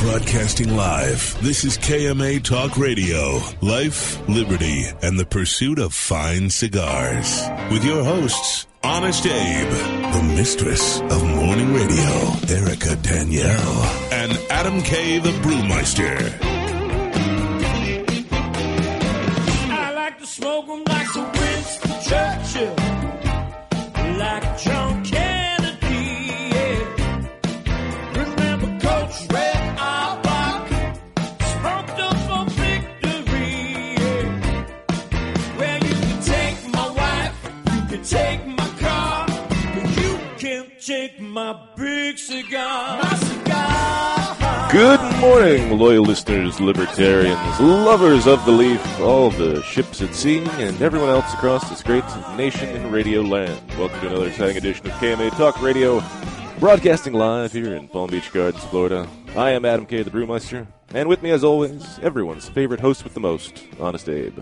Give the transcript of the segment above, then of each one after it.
Broadcasting live, this is KMA Talk Radio. Life, liberty, and the pursuit of fine cigars. With your hosts, Honest Abe, the mistress of morning radio, Erica Danielle, and Adam K. the Brewmeister. I like to smoke 'em like Sir Winston Churchill, take my big cigar. My cigar. Good morning, loyal listeners, libertarians, lovers of the leaf, all the ships at sea, and everyone else across this great nation in radio land. Welcome to another exciting edition of KMA Talk Radio, broadcasting live here in Palm Beach Gardens, Florida. I am Adam K. the Brewmeister, and with me, as always, everyone's favorite host with the most, Honest Abe.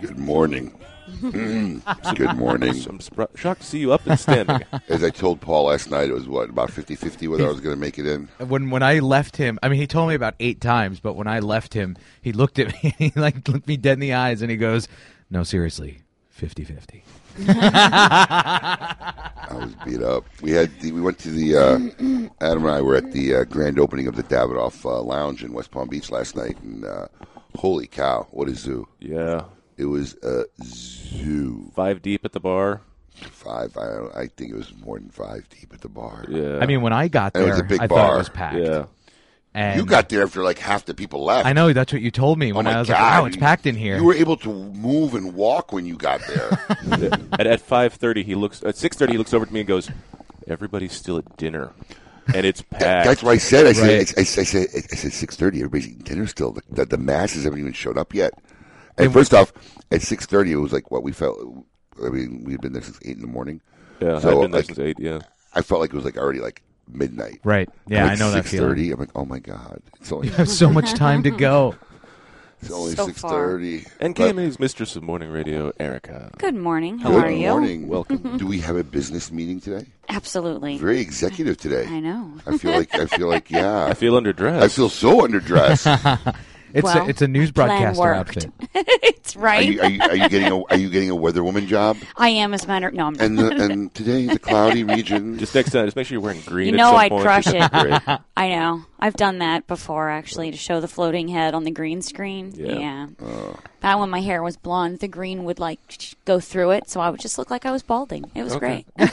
Good morning. Mm, Good morning. I'm surpri- shocked to see you up and standing. As I told Paul last night, it was what about 50-50 whether I was going to make it in. when when I left him, I mean, he told me about eight times, but when I left him, he looked at me, he like looked me dead in the eyes, and he goes, "No, seriously, 50-50. I was beat up. We had the, we went to the uh, Adam and I were at the uh, grand opening of the Davidoff uh, Lounge in West Palm Beach last night, and uh, holy cow, what a zoo! yeah. It was a zoo. Five deep at the bar. Five, I, don't, I think it was more than five deep at the bar. Yeah. I mean, when I got And it was a big I thought bar. it was packed. yeah. And You got there after like half the people left. I know that's what you told me Oh when my I was God. like, "Wow, it's packed in here." You were able to move and walk when you got there. at at five thirty, he looks at six thirty. He looks over to me and goes, "Everybody's still at dinner, and it's packed." That's what I said. I said, Right. I, I, I said, I said six thirty. Everybody's eating dinner still. The, the, the masses haven't even showed up yet. And first off, at six thirty, it was like what we felt. I mean, we had been there since eight in the morning. yeah, So, I've been there like- since eight. Yeah, I felt like it was like already like midnight. right? Yeah, like I know that Six feeling. thirty. I'm like, oh my god, it's only you Have so much time to go. it's only So six far. thirty. and KMA's mistress of morning radio, Erica. Good morning. How Good are you? Good morning. Welcome. Do we have a business meeting today? Absolutely. Very executive today. I know. I feel like I feel like yeah. I feel underdressed. I feel so underdressed. It's Well, a, it's a news plan broadcaster outfit. it's Are right. you, are you are you getting a are you getting a weather woman job? I am, as a matter. No, I'm. And the, and today the cloudy region. just next time, just make sure you're wearing green. You know I'd point. crush it. I know. I've done that before, actually, to show the floating head on the green screen. Yeah. Oh. Back when my hair was blonde, the green would like go through it, so I would just look like I was balding. It was Okay. great.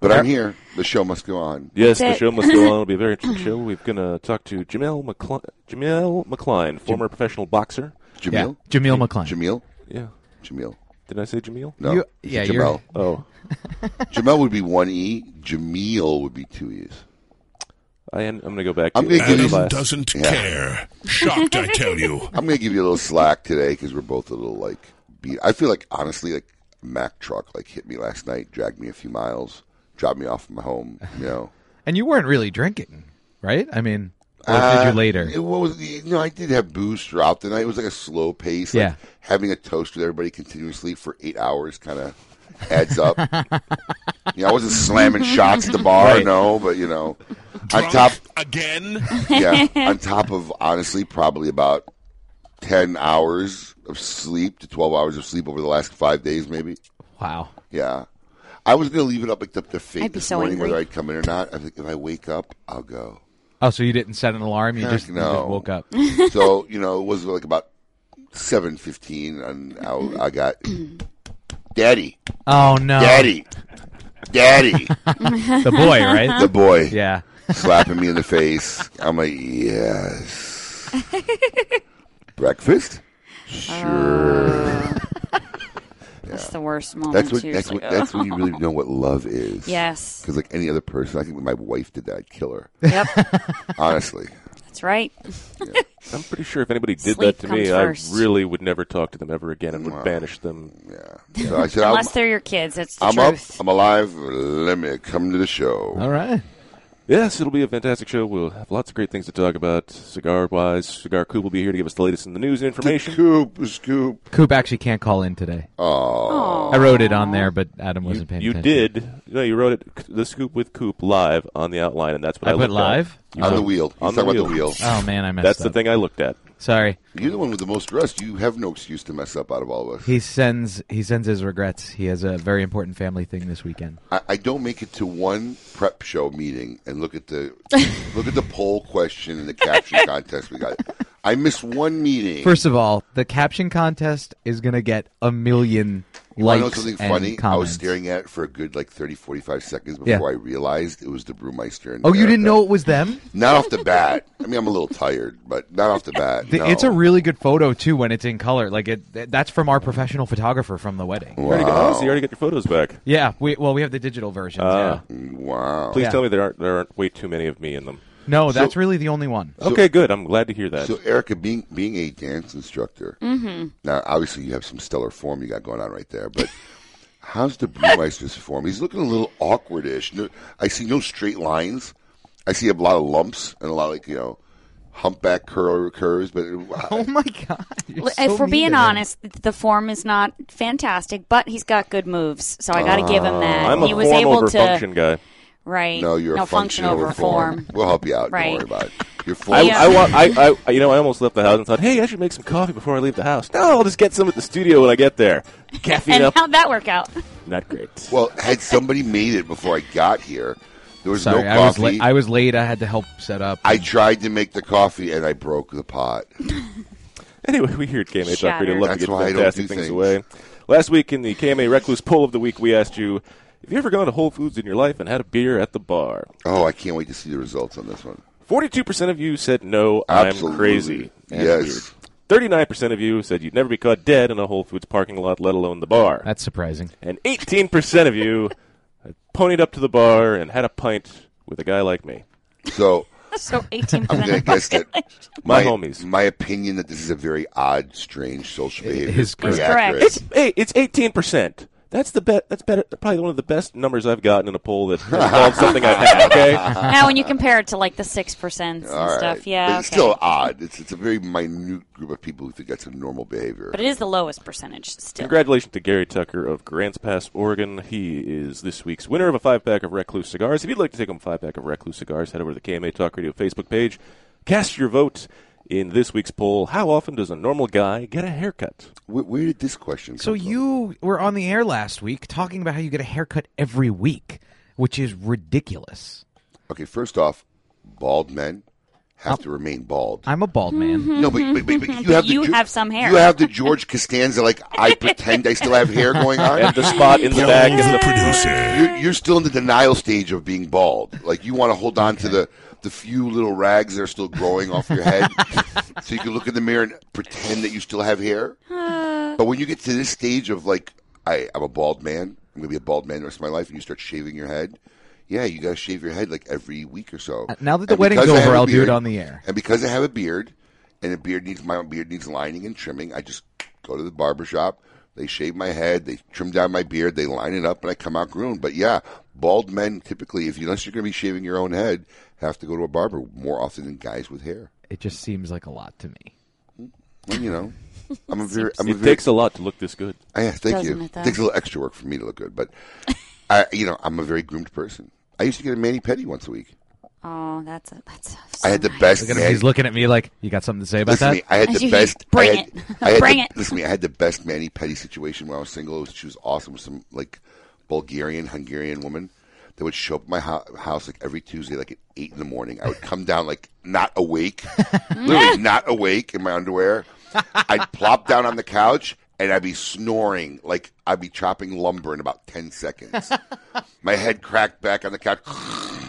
But I'm here. The show must go on. Yes, the show must go on. It'll be a very interesting show. We're gonna talk to Jamel McCline, Jamel McCline, former professional boxer. Yeah, Jameel? Jameel McCline. Jameel? Yeah, Jameel. did I say Jameel? No. You- yeah, Jamel. Oh, Jamel would be one E. Jameel would be two E's. I am, I'm gonna go back. I'm gonna give the you- class. doesn't Yeah. care. Shocked, I tell you. I'm going to give you a little slack today because we're both a little like beat. I feel like, honestly, like Mack truck like hit me last night, dragged me a few miles, dropped me off at my home, you know. And you weren't really drinking, right? I mean, or did Uh, you later? It was, you know, I did have booze throughout the night. It was like a slow pace. Like Yeah. Having a toast with everybody continuously for eight hours kind of adds up. you know, I wasn't slamming shots at the bar, Right. no, but, you know, on Drunk top, again. yeah, on top of honestly, probably about 10 hours of sleep to 12 hours of sleep over the last five days, maybe. Wow. Yeah. I was going to leave it up, up to fate I'd be this so morning, angry. whether I'd come in or not. I think if I wake up, I'll go. Oh, so you didn't set an alarm? You Heck just, you no. just woke up. so you know, it was like about seven fifteen, and I, I got Daddy, Oh no, Daddy, Daddy, the boy, right? the boy yeah. slapping me in the face. I'm like, yes. Breakfast? Oh. Sure. That's the worst moment. That's what. You're That's just what. That's when you really know what love is. Yes. Because like any other person, I think when my wife did that, I'd kill her. Yep. Honestly. That's right. I'm pretty sure if anybody did Sleep that to me, comes I really would never talk to them ever again and would banish them. Yeah. So I said, I'm, Unless they're your kids. That's the I'm up. I'm alive. Let me come to the show. All right. Yes, it'll be a fantastic show. We'll have lots of great things to talk about. Cigar wise, Cigar Coop will be here to give us the latest in the news and information. Scoop, scoop. Coop actually can't call in today. Oh, I wrote it on there, but Adam wasn't paying you attention. did. No, you wrote it. The scoop with Coop live on the outline, and that's what I, I put looked at. live. On the wheel. He's On the talking about the wheel. wheel. Oh man, I messed up. That's up. the thing I looked at. Sorry. You're the one with the most rest. You have no excuse to mess up out of all of us. He sends he sends his regrets. He has a very important family thing this weekend. I, I don't make it to one prep show meeting and look at the look at the poll question and the caption contest we got. I missed one meeting. First of all, the caption contest is going to get a million You likes know something and funny? comments. I was staring at it for a good like 30, 45 seconds before Yeah. I realized it was the Brewmeister. And Oh, you didn't know it was them? Not off the bat. I mean, I'm a little tired, but not off the bat. The- no. It's a really good photo too when it's in color. Like it, that's from our professional photographer from the wedding. You already, got, Wow. oh, so you already got your photos back. Yeah, we well we have the digital versions. Ah. yeah. Wow. Please Yeah. tell me there aren't there aren't way too many of me in them. No, that's So- really the only one. okay, good. I'm glad to hear that. So, Erica, being being a dance instructor, mm-hmm. now obviously you have some stellar form you got going on right there, but how's the Brewmeister's form? He's looking a little awkwardish. No, I see no straight lines. I see a lot of lumps and a lot of like you know humpback curl curves, but Oh my god! you're so if we're being to him. honest, the form is not fantastic, but he's got good moves, so I got to give him that. I'm a he was form able over to function guy. Right. no, you're no a functional reform. form. We'll help you out. Right. Don't worry about it. Your form. I, Yeah. I, want, I, I, you know, I almost left the house and thought, hey, I should make some coffee before I leave the house. No, I'll just get some at the studio when I get there. Caffeine And up, how'd that work out? not great. well, had somebody made it before I got here, there was Sorry, no I was coffee. I was late. I had to help set up. I tried to make the coffee and I broke the pot. Anyway, we here at KMA Talk Radio love That's to get why I don't fantastic things things. away. Last week in the KMA Recluse Poll of the Week, we asked you, have you ever gone to Whole Foods in your life and had a beer at the bar? Oh, I can't wait to see the results on this one. 42% of you said no, I'm crazy. Yes. weird. 39% of you said you'd never be caught dead in a Whole Foods parking lot, let alone the bar. That's surprising. And 18% of you had ponied up to the bar and had a pint with a guy like me. So So eighteen I'm going to guess that My homies. My opinion that this is a very odd, strange social behavior is is correct. It's hey, it's 18%. That's the be- that's better probably one of the best numbers I've gotten in a poll that involves something I've had, okay? now, when you compare it to like the six percent and All right. stuff, yeah, But it's okay. still odd. It's it's a very minute group of people who think that's a normal behavior. but it is the lowest percentage still. Congratulations to Gary Tucker of Grants Pass, Oregon. He is this week's winner of a five pack of Recluse cigars. If you'd like to take home a five pack of Recluse cigars, head over to the KMA Talk Radio Facebook page. Cast your vote in this week's poll. How often does a normal guy get a haircut? Where, where did this question come So from? you were on the air last week talking about how you get a haircut every week, which is ridiculous. Okay, first off, bald men have to remain bald. I'm a bald man. no, but, but, but, but you have the You Geo- have some hair. You have the George Costanza, like I pretend I still have hair going on. And the spot in the back is the the producer. You're, you're still in the denial stage of being bald. Like you want to hold on to the the few little rags that are still growing off your head, so you can look in the mirror and pretend that you still have hair. but when you get to this stage of like, I, I'm a bald man. I'm gonna be a bald man the rest of my life, and you start shaving your head. Yeah, you gotta shave your head like every week or so. Uh, now that the And wedding's because I have over, a I'll do beard- it on the air. And because I have a beard, and a beard needs my beard needs lining and trimming, I just go to the barber shop. They shave my head, they trim down my beard, they line it up, and I come out groomed. But yeah, bald men typically, if you unless you're going to be shaving your own head, have to go to a barber more often than guys with hair. It just seems like a lot to me. Well, you know, I'm a very, I'm a It very, takes a lot to look this good. Ah, yeah, thank Doesn't you. it, though? takes a little extra work for me to look good, but I, you know, I'm a very groomed person. I used to get a mani pedi once a week. Oh, that's a, that's. I had the so best. Look at him. He's looking at me like, "You got something to say about Listen to me, that?" I had the You- best. bring I had, it. I had Bring the, it. Listen to me, I had the best mani petty situation when I was single. She was awesome. Some like Bulgarian, Hungarian woman that would show up at my ho- house like every Tuesday, like at eight in the morning. I would come down like not awake, literally not awake in my underwear. I'd plop down on the couch and I'd be snoring like I'd be chopping lumber in about ten seconds. my head cracked back on the couch.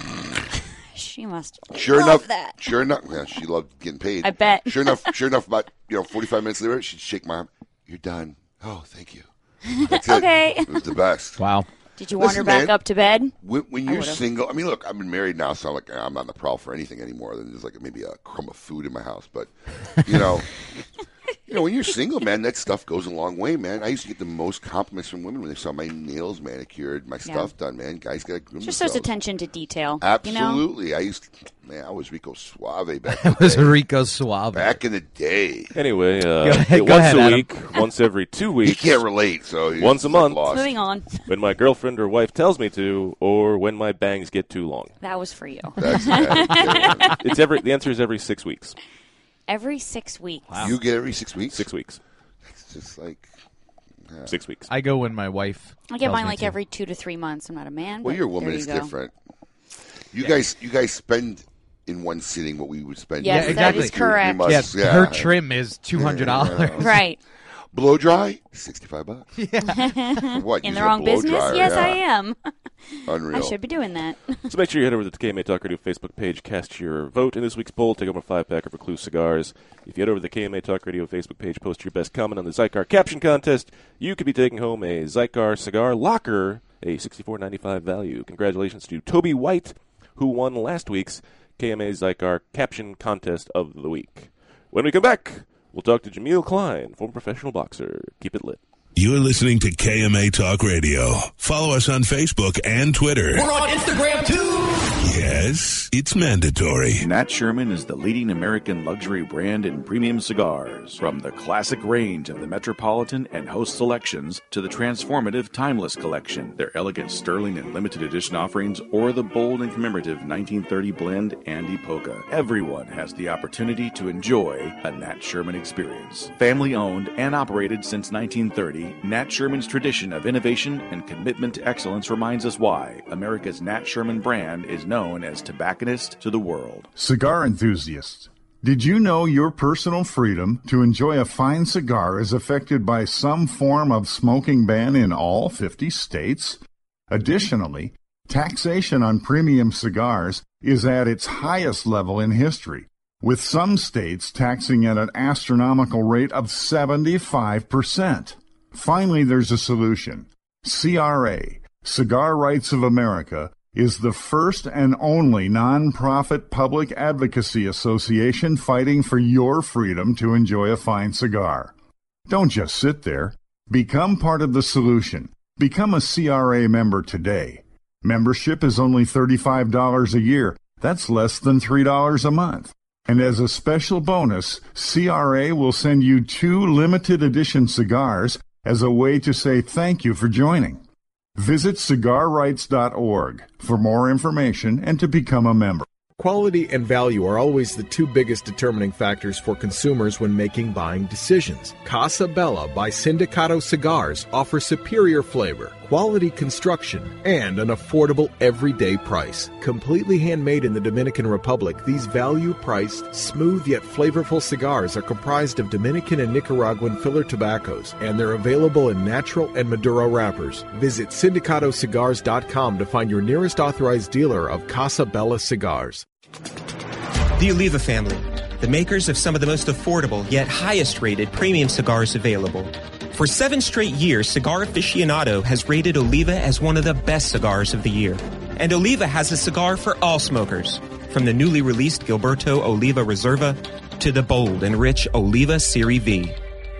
She must. Sure love enough, that. sure enough, yeah, she loved getting paid. I bet. Sure enough, sure enough, about you know, forty five minutes later, she'd shake my arm. You're done. Oh, thank you. That's it. Okay. it was the best. Wow. Did you want Listen, her back man. up to bed? When, when you're single, I mean, look, I've been married now, so I'm like I'm not on the prowl for anything anymore than just like maybe a crumb of food in my house. But you know, You know, when you're single, man, that stuff goes a long way, man. I used to get the most compliments from women when they saw my nails manicured, my stuff done, man. Guys got to groom Just there's themselves. attention to detail. You know? Absolutely. I used to, man, I was Rico Suave back in That the was day. Rico Suave. Back in the day. Anyway, uh, Go ahead- go once ahead, a Adam. week, once every two weeks. You can't relate, so he's Once a month. lost. Moving on. when my girlfriend or wife tells me to, or when my bangs get too long. That was for you. That's bad. It's every. The answer is every six weeks. Every six weeks. You get every six weeks. Six weeks. It's just like, Six weeks. I go when my wife. I get tells mine me like to. every two to three months. I'm not a man. well, but your woman there you is go. different. You guys, you guys spend in one sitting what we would spend. Yes, in that you- is you correct. must- Yes, yeah. her trim is two hundred dollars. Right. Blow dry, sixty-five bucks. what? In the wrong business? dryer, yes, yeah. I am. Unreal. I should be doing that. So make sure you head over to the KMA Talk Radio Facebook page, cast your vote in this week's poll, take home a five pack of Recluse cigars. If you head over to the KMA Talk Radio Facebook page, post your best comment on the Xikar caption contest, you could be taking home a Xikar cigar locker, a sixty-four ninety-five value. Congratulations to Toby White, who won last week's KMA Xikar caption contest of the week. When we come back, we'll talk to Jameel Klein, former professional boxer. Keep it lit. You're listening to KMA Talk Radio. Follow us on Facebook and Twitter. We're on Instagram too. Yes, it's mandatory. Nat Sherman is the leading American luxury brand in premium cigars. From the classic range of the Metropolitan and Host selections to the transformative Timeless collection, their elegant sterling and limited edition offerings, or the bold and commemorative 1930 blend and Epoca. Everyone has the opportunity to enjoy a Nat Sherman experience. Family owned and operated since 1930, Nat Sherman's tradition of innovation and commitment to excellence reminds us why America's Nat Sherman brand is known as tobacconist to the world. Cigar enthusiasts, did you know your personal freedom to enjoy a fine cigar is affected by some form of smoking ban in all 50 states? Additionally, taxation on premium cigars is at its highest level in history, with some states taxing at an astronomical rate of 75%. Finally, there's a solution. CRA, Cigar Rights of America, is the first and only nonprofit public advocacy association fighting for your freedom to enjoy a fine cigar. Don't just sit there. Become part of the solution. Become a CRA member today. Membership is only $35 a year. That's less than $3 a month. And as a special bonus, CRA will send you two limited edition cigars as a way to say thank you for joining. Visit cigarrights.org for more information and to become a member. Quality and value are always the two biggest determining factors for consumers when making buying decisions. Casa Bella by Sindicato Cigars offers superior flavor, quality construction, and an affordable everyday price. Completely handmade in the Dominican Republic, these value priced, smooth yet flavorful cigars are comprised of Dominican and Nicaraguan filler tobaccos, and they're available in natural and Maduro wrappers. Visit sindicatocigars.com to find your nearest authorized dealer of Casa Bella cigars. The Oliva family, the makers of some of the most affordable yet highest rated premium cigars available. For seven straight years, Cigar Aficionado has rated Oliva as one of the best cigars of the year. And Oliva has a cigar for all smokers, from the newly released Gilberto Oliva Reserva to the bold and rich Oliva Serie V.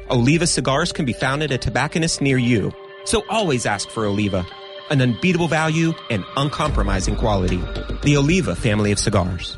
Oliva cigars can be found at a tobacconist near you, so always ask for Oliva, an unbeatable value and uncompromising quality. The Oliva family of cigars.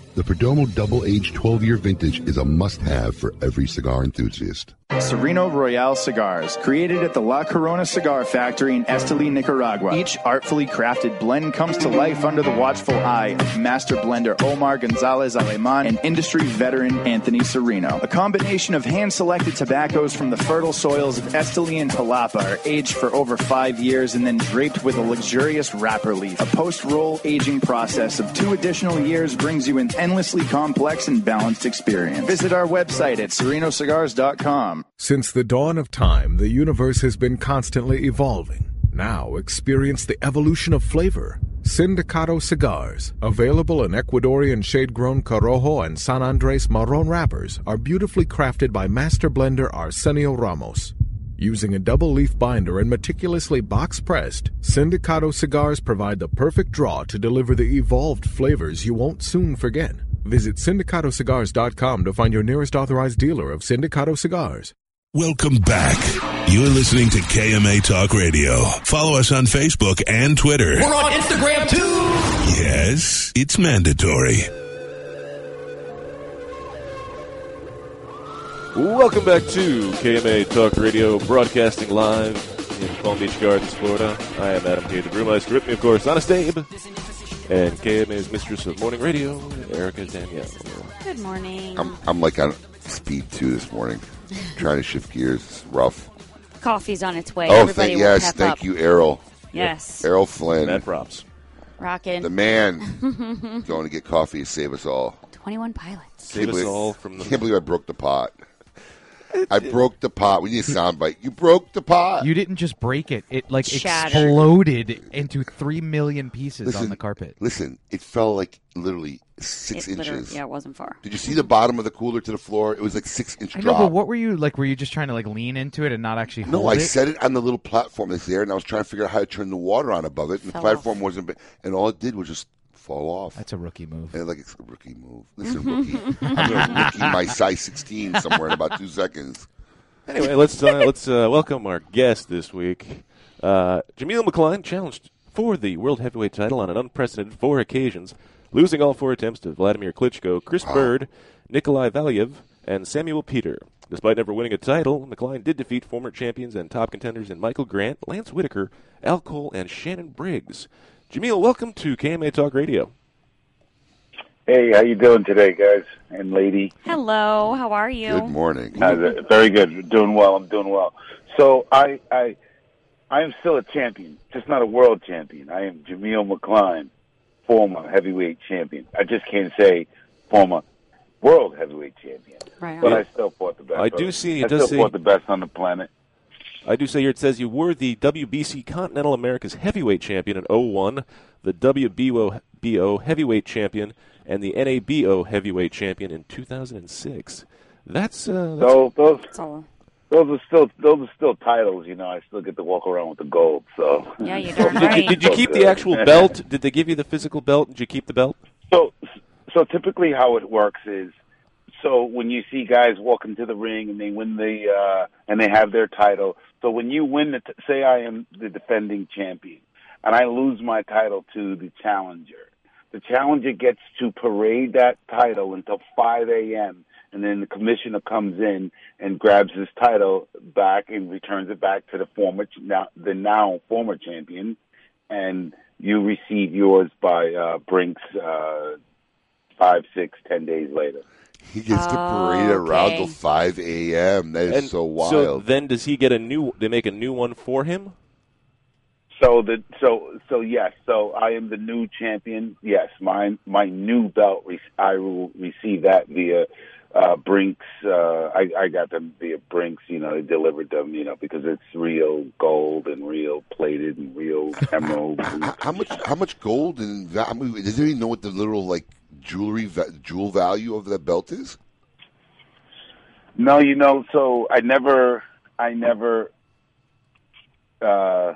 the Perdomo Double Aged 12-Year Vintage is a must-have for every cigar enthusiast. Sereno Royale cigars, created at the La Corona Cigar Factory in Esteli, Nicaragua. Each artfully crafted blend comes to life under the watchful eye of master blender Omar Gonzalez Aleman and industry veteran Anthony Sereno. A combination of hand-selected tobaccos from the fertile soils of Esteli and Jalapa are aged for over five years and then draped with a luxurious wrapper leaf. A post-roll aging process of two additional years brings you an endlessly complex and balanced experience. Visit our website at serenocigars.com. Since the dawn of time, the universe has been constantly evolving. Now experience the evolution of flavor. Sindicato cigars, available in Ecuadorian shade-grown Corojo and San Andres Marron wrappers, are beautifully crafted by master blender Arsenio Ramos. Using a double leaf binder and meticulously box pressed, Sindicato cigars provide the perfect draw to deliver the evolved flavors you won't soon forget. Visit sindicatocigars.com to find your nearest authorized dealer of Sindicato cigars. Welcome back. You're listening to KMA Talk Radio. Follow us on Facebook and Twitter. We're on Instagram too. Yes, it's mandatory. Welcome back to KMA Talk Radio, broadcasting live in Palm Beach Gardens, Florida. I am Adam K. the Brewmeister. With me, of course, Honest Abe. And KMA's mistress of morning radio, Erica Danielle. Good morning. I'm, I'm like on speed two this morning, trying to shift gears. It's rough. Coffee's on its way. oh, Everybody thank yes, thank up. you, Errol. Yes. Errol Flynn. Mad props. Rockin'. The man going to get coffee to save us all. 21 pilots. Save us all from the- Can't believe I broke the pot. I broke the pot. We need a soundbite. You broke the pot. You didn't just break it; it like Shattered. exploded into three million pieces Listen, on the carpet. Listen, it fell like literally six It literally- inches. yeah, it wasn't far. Did you see the bottom of the cooler to the floor? It was like six inch I know, drop. but what were you like? Were you just trying to like lean into it and not actually No, hold I it? set it on the little platform that's there, and I was trying to figure out how to turn the water on above it, and the Fell platform wasn't. And all it did was just fall off. That's a rookie move. And like it's a rookie move. Listen, rookie, I'm going to rookie my size 16 somewhere in about two seconds. Anyway, let's uh, let's uh, welcome our guest this week. Uh, Jameel McCline challenged for the world heavyweight title on an unprecedented four occasions, losing all four attempts to Vladimir Klitschko, Chris Byrd, Nikolai Valuev, and Samuel Peter. Despite never winning a title, McCline did defeat former champions and top contenders in Michael Grant, Lance Whitaker, Al Cole, and Shannon Briggs. Jameel, welcome to KMA Talk Radio. Hey, how you doing today, guys and lady? Hello, how are you? Good morning. Uh, very good. Doing well. I'm doing well. So I, I, I am still a champion, just not a world champion. I am Jameel McCline, former heavyweight champion. I just can't say former world heavyweight champion. Right. But I still fought the best. I do see- it I does still say- fought the best on the planet. I do say here it says you were the WBC Continental America's heavyweight champion in 01, the WBO heavyweight champion, and the NABO heavyweight champion in 2006. That's, uh, that's So those, all. those are still those are still titles. You know, I still get to walk around with the gold. So yeah, you did, you, did you keep the actual belt? Did they give you the physical belt? Did you keep the belt? So, so typically how it works is, so when you see guys walk into the ring and they win the, uh, and they have their title. So when you win the, t- say I am the defending champion, and I lose my title to the challenger, the challenger gets to parade that title until 5 a.m. And then the commissioner comes in and grabs his title back and returns it back to the former, now the now former champion, and you receive yours by uh, Brinks uh, five, six, ten days later. He gets to parade around till 5 a.m. That is And so wild. So then, does he get a new? They make a new one for him. So the so so yes, so I am the new champion. Yes, my my new belt. I will receive that via uh, Brinks. Uh, I, I got them via Brinks. You know, they delivered them. You know, because it's real gold and real plated and real emerald. how, how much? How much gold and va- I mean, does anybody know what the literal like jewelry va- jewel value of that belt is? No, you know, so I never, I never, uh,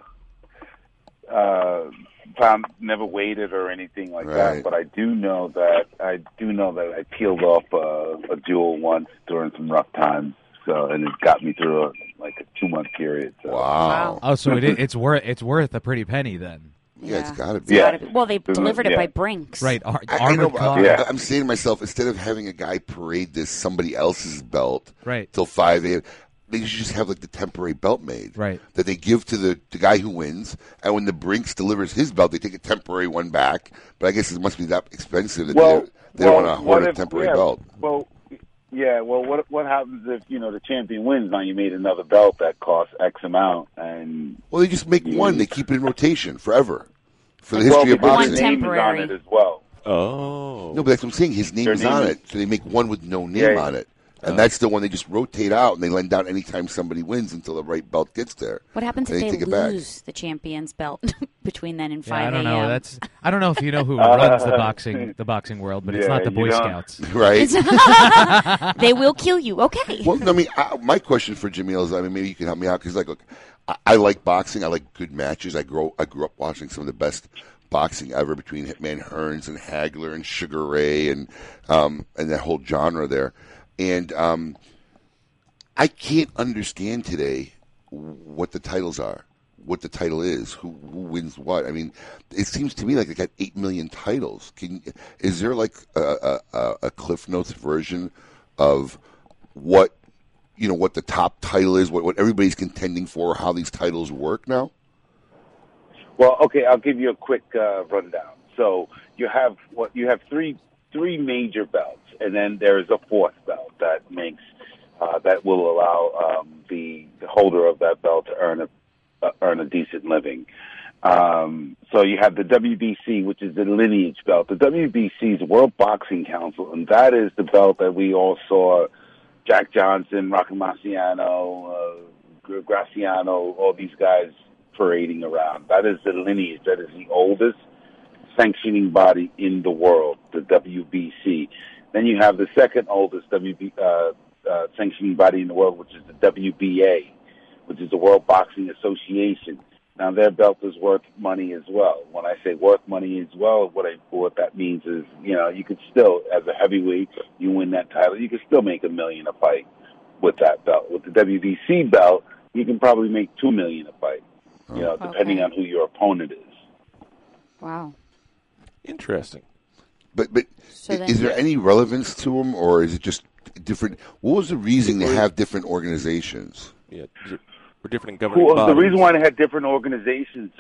uh, found, never waited or anything like Right. that. But I do know that I do know that I peeled off a, a jewel once during some rough times. So, and it got me through a, like a two month period. So. Wow. Oh, so it, it's worth it's worth a pretty penny then. Yeah, it's got to It's be. gotta be- Well, they delivered it by Brinks. Right, ar- I, I armored know, but car. I- I'm saying to myself, instead of having a guy parade this somebody else's belt Right. till 5 a.m., they should just have like the temporary belt made. Right. That they give to the, the guy who wins, and when the Brinks delivers his belt, they take a temporary one back. But I guess it must be that expensive that Well, they, they don't want to what hoard a temporary yeah, belt. Well, yeah. Well, what what happens if you know the champion wins? Now you made another belt that costs X amount, and Well, they just make one. They keep it in rotation forever for the well, history of because boxing. his name is on it as well. Oh. No, but that's what I'm saying. His name Their is name on is- it, so they make one with no name Yeah, yeah. on it. And Oh. that's the one they just rotate out and they lend out anytime somebody wins until the right belt gets there. What happens And if they take it back. lose the champion's belt between then and Yeah, I don't know. That's I don't know if you know who runs the boxing the boxing world, but it's not the Boy Scouts, right? they will kill you. Okay. Well, I mean, I, my question for Jameel is, I mean, maybe you can help me out because, like, look, I, I like boxing. I like good matches. I grow, I grew up watching some of the best boxing ever between Hitman Hearns and Hagler and Sugar Ray and um, and that whole genre there. And um, I can't understand today what the titles are, what the title is, who, who wins what. I mean, it seems to me like they got eight million titles. Can is there like a, a, a- Cliff Notes version of what you know what the top title is, what what everybody's contending for, how these titles work now? Well, okay, I'll give you a quick uh, rundown. So you have what you have three three major belts, and then there is a fourth belt that makes uh, that will allow um, the, the holder of that belt to earn a uh, earn a decent living. Um, so you have the WBC, which is the lineage belt. The WBC is World Boxing Council, and that is the belt that we all saw Jack Johnson, Rocky Marciano, uh, Graziano, all these guys parading around. That is the lineage. That is the oldest sanctioning body in the world, the WBC. Then you have the second oldest WB, uh, uh, sanctioning body in the world, which is the WBA, which is the World Boxing Association. Now their belt is worth money as well. When I say worth money as well, what I what that means is, you know, you could still, as a heavyweight, you win that title, you could still make a million a fight with that belt. With the WBC belt, you can probably make two million a fight. You know, depending on who your opponent is. Wow. Interesting. But but So i- is there any relevance to them, or is it just different? What was the reason they have different organizations? Yeah, we're different in governing Well, the reason why they had different organizations,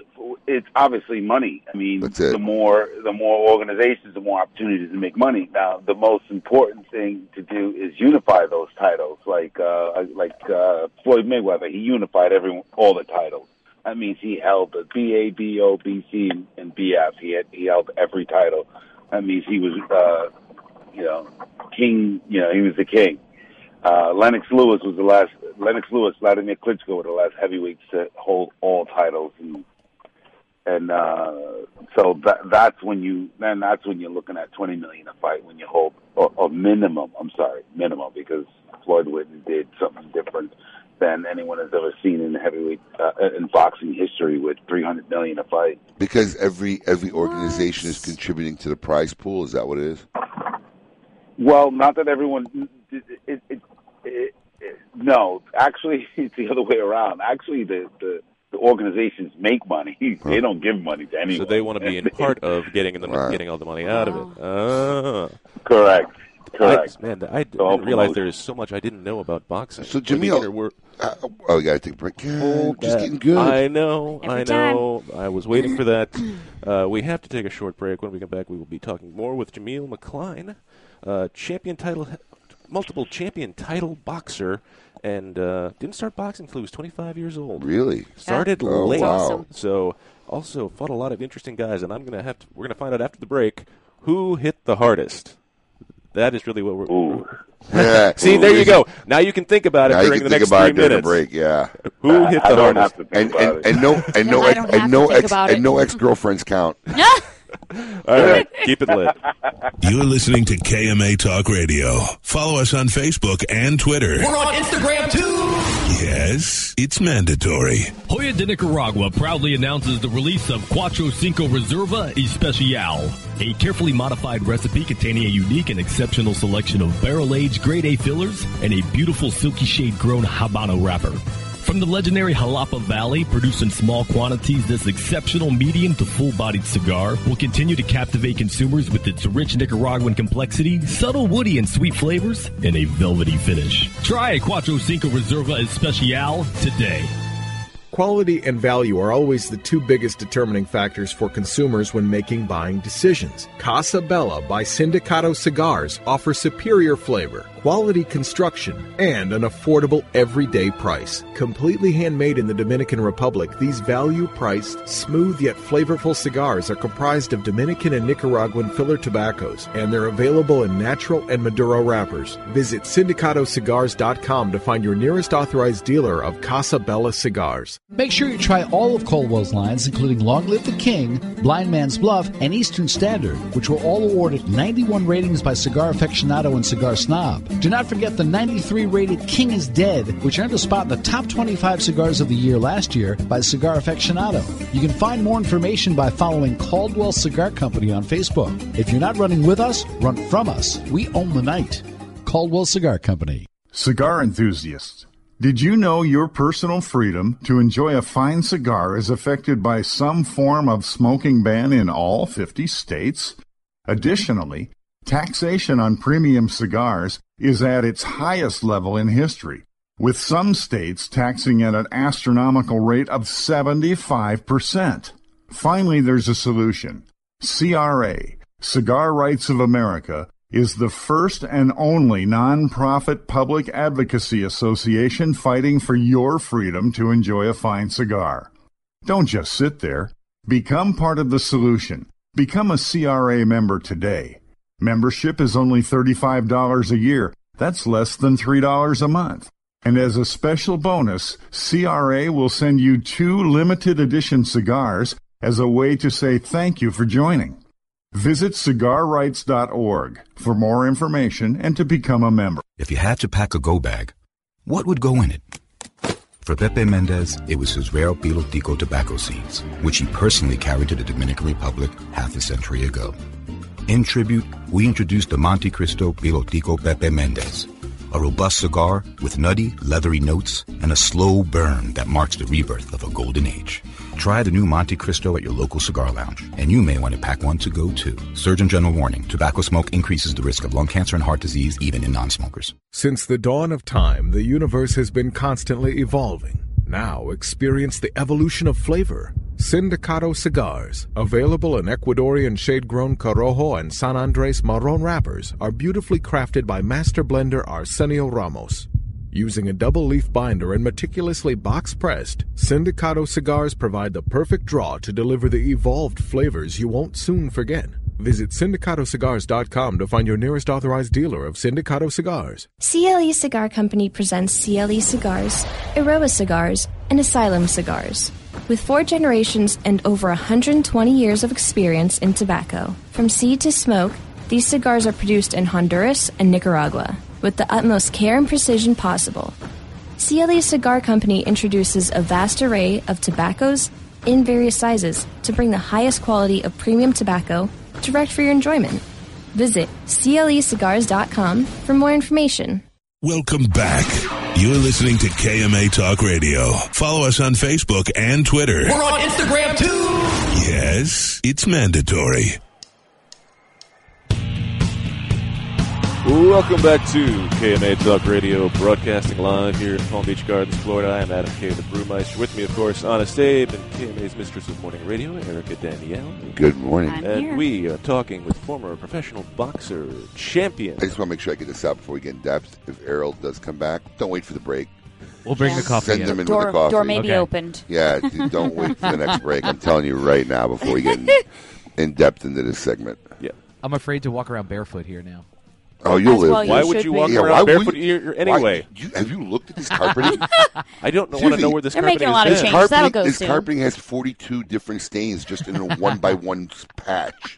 it's obviously money. I mean, That's it. the more the more organizations, the more opportunities to make money. Now, the most important thing to do is unify those titles. Like uh, like uh, Floyd Mayweather, he unified every all the titles. That means he held the BA, BO, BC, and, BF. He had he held every title. That means he was, uh, you know, king. You know, he was the king. Uh, Lennox Lewis was the last. Lennox Lewis, Vladimir Klitschko were the last heavyweights to hold all titles, and and uh, so that that's when you then that's when you're looking at twenty million a fight when you hold or minimum. I'm sorry, minimum because Floyd Whitten did something different than anyone has ever seen in heavyweight uh, in boxing history with three hundred million a fight. Because every every organization is contributing to the prize pool. Is that what it is? Well, not that everyone. It, it, it, it, it, no, actually, it's the other way around. Actually, the the, the organizations make money. They don't give money to anyone. So they want to be in part of getting the getting all the money out of it. Ah. Correct. Correct. I, man, I all didn't realize there is so much I didn't know about boxing. So, We're Jameel, we're- uh, oh, we got to take a break. Yeah, Hold just that. getting good. I know, Every I know. I was waiting for that. Uh, we have to take a short break. When we come back, we will be talking more with Jameel McCline, uh, champion title, multiple champion title boxer, and uh, didn't start boxing until he was 25 years old. Really? Started Yeah. Oh, late. wow. Awesome. So also fought a lot of interesting guys, and I'm gonna have to. We're gonna find out after the break who hit the hardest. That is really what we're. Yeah. See, Ooh, there you go. it- Now you can think about it Now you during can the think next about three it during minutes. a break. Yeah. Who hit the hardest? and, and, and no and no I don't have and to no think ex about and no ex girlfriends count. All right, keep it lit. You're listening to KMA Talk Radio. Follow us on Facebook and Twitter. We're on Instagram too. Yes, it's mandatory. Hoya de Nicaragua proudly announces the release of Cuatro Cinco Reserva Especial, a carefully modified recipe containing a unique and exceptional selection of barrel-aged grade A fillers and a beautiful silky shade grown Habano wrapper. From the legendary Jalapa Valley, produced in small quantities, this exceptional medium to full-bodied cigar will continue to captivate consumers with its rich Nicaraguan complexity, subtle woody and sweet flavors, and a velvety finish. Try a Cuatro Cinco Reserva Especial today. Quality and value are always the two biggest determining factors for consumers when making buying decisions. Casa Bella by Sindicato Cigars offers superior flavor, quality construction, and an affordable everyday price. Completely handmade in the Dominican Republic, these value priced, smooth yet flavorful cigars are comprised of Dominican and Nicaraguan filler tobaccos, and they're available in natural and Maduro wrappers. Visit sindicatocigars.com to find your nearest authorized dealer of Casa Bella cigars. Make sure you try all of Caldwell's lines, including Long Live the King, Blind Man's Bluff, and Eastern Standard, which were all awarded 91 ratings by Cigar Aficionado and Cigar Snob. Do not forget the 93 rated King is Dead, which earned a spot in the top 25 cigars of the year last year by Cigar Aficionado. You can find more information by following Caldwell Cigar Company on Facebook. If you're not running with us, run from us. We own the night. Caldwell Cigar Company. Cigar enthusiasts, did you know your personal freedom to enjoy a fine cigar is affected by some form of smoking ban in all 50 states? Additionally, taxation on premium cigars is at its highest level in history, with some states taxing at an astronomical rate of 75%. Finally, there's a solution. CRA, Cigar Rights of America, is the first and only nonprofit public advocacy association fighting for your freedom to enjoy a fine cigar. Don't just sit there. Become part of the solution. Become a CRA member today. Membership is only $35 a year. That's less than $3 a month. And as a special bonus, CRA will send you two limited edition cigars as a way to say thank you for joining. Visit cigarrights.org for more information and to become a member. If you had to pack a go bag, what would go in it? For Pepe Mendez, it was his rare Pilotico tobacco seeds, which he personally carried to the Dominican Republic half a century ago. In tribute, we introduced the Monte Cristo Pilotico Pepe Mendez, a robust cigar with nutty, leathery notes and a slow burn that marks the rebirth of a golden age. Try the new Monte Cristo at your local cigar lounge, and you may want to pack one to go too. Surgeon General warning tobacco smoke increases the risk of lung cancer and heart disease even in non smokers. Since the dawn of time, the universe has been constantly evolving. Now experience the evolution of flavor. Sindicato cigars, available in Ecuadorian shade grown Corojo and San Andres Marron wrappers, are beautifully crafted by master blender Arsenio Ramos. Using a double leaf binder and meticulously box pressed, Sindicato cigars provide the perfect draw to deliver the evolved flavors you won't soon forget. Visit sindicatocigars.com to find your nearest authorized dealer of Sindicato cigars. CLE Cigar Company presents CLE Cigars, Eiroa Cigars, and Asylum Cigars. With four generations and over 120 years of experience in tobacco, from seed to smoke, these cigars are produced in Honduras and Nicaragua with the utmost care and precision possible. CLE Cigar Company introduces a vast array of tobaccos in various sizes to bring the highest quality of premium tobacco direct for your enjoyment. Visit clecigars.com for more information. Welcome back. You're listening to KMA Talk Radio. Follow us on Facebook and Twitter. We're on Instagram too. Yes, it's mandatory. Welcome back to KMA Talk Radio, broadcasting live here in Palm Beach Gardens, Florida. I'm Adam K. the Brewmeister. With me, of course, Honest Abe and KMA's Mistress of Morning Radio, Erica Danielle. Good morning. I'm and here. we are talking with former professional boxer champion. I just want to make sure I get this out before we get in depth. If Errol does come back, don't wait for the break. We'll bring the coffee Send in. him in Door- with the coffee. door may be opened. Yeah, don't wait for the next break. I'm telling you right now before we get in, in depth into this segment. Yeah. I'm afraid to walk around barefoot here now. Oh, you'll As live. well you Why would you be. walk Yeah, why around barefoot you- here anyway? Why- you- have you looked at this carpeting? I don't want to know where this They're carpeting making a lot of is. change. changes. That'll carpeting, go this soon. carpeting has 42 different stains just in a one by one patch.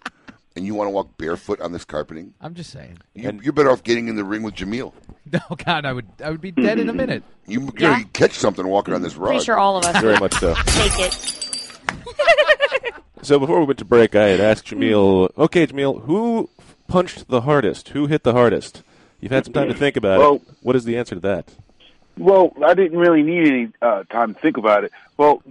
And you want to walk barefoot on this carpeting? I'm just saying. You, you're better off getting in the ring with Jameel. No, God, I would I would be dead in a minute. You, you Yeah. know, you catch something walking on this rug. Pretty sure all of us Very much so. take it. So before we went to break, I had asked Jameel, okay, Jameel, who punched the hardest? Who hit the hardest? You've had some time to think about Well- it. What is the answer to that? Well, I didn't really need any uh, time to think about it. Well,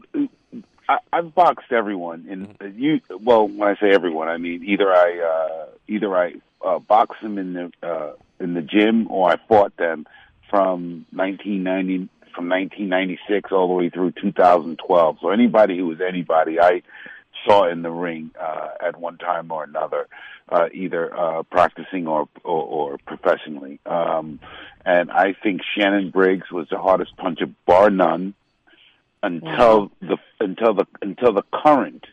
I, I've boxed everyone, and you. Well, when I say everyone, I mean either I uh, either I uh, boxed them in the uh, in the gym or I fought them from 1990 from 1996 all the way through 2012. So anybody who was anybody, I saw in the ring uh, at one time or another, uh, either uh, practicing or, or or professionally. Um, and I think Shannon Briggs was the hardest puncher, bar none, until the until the until the current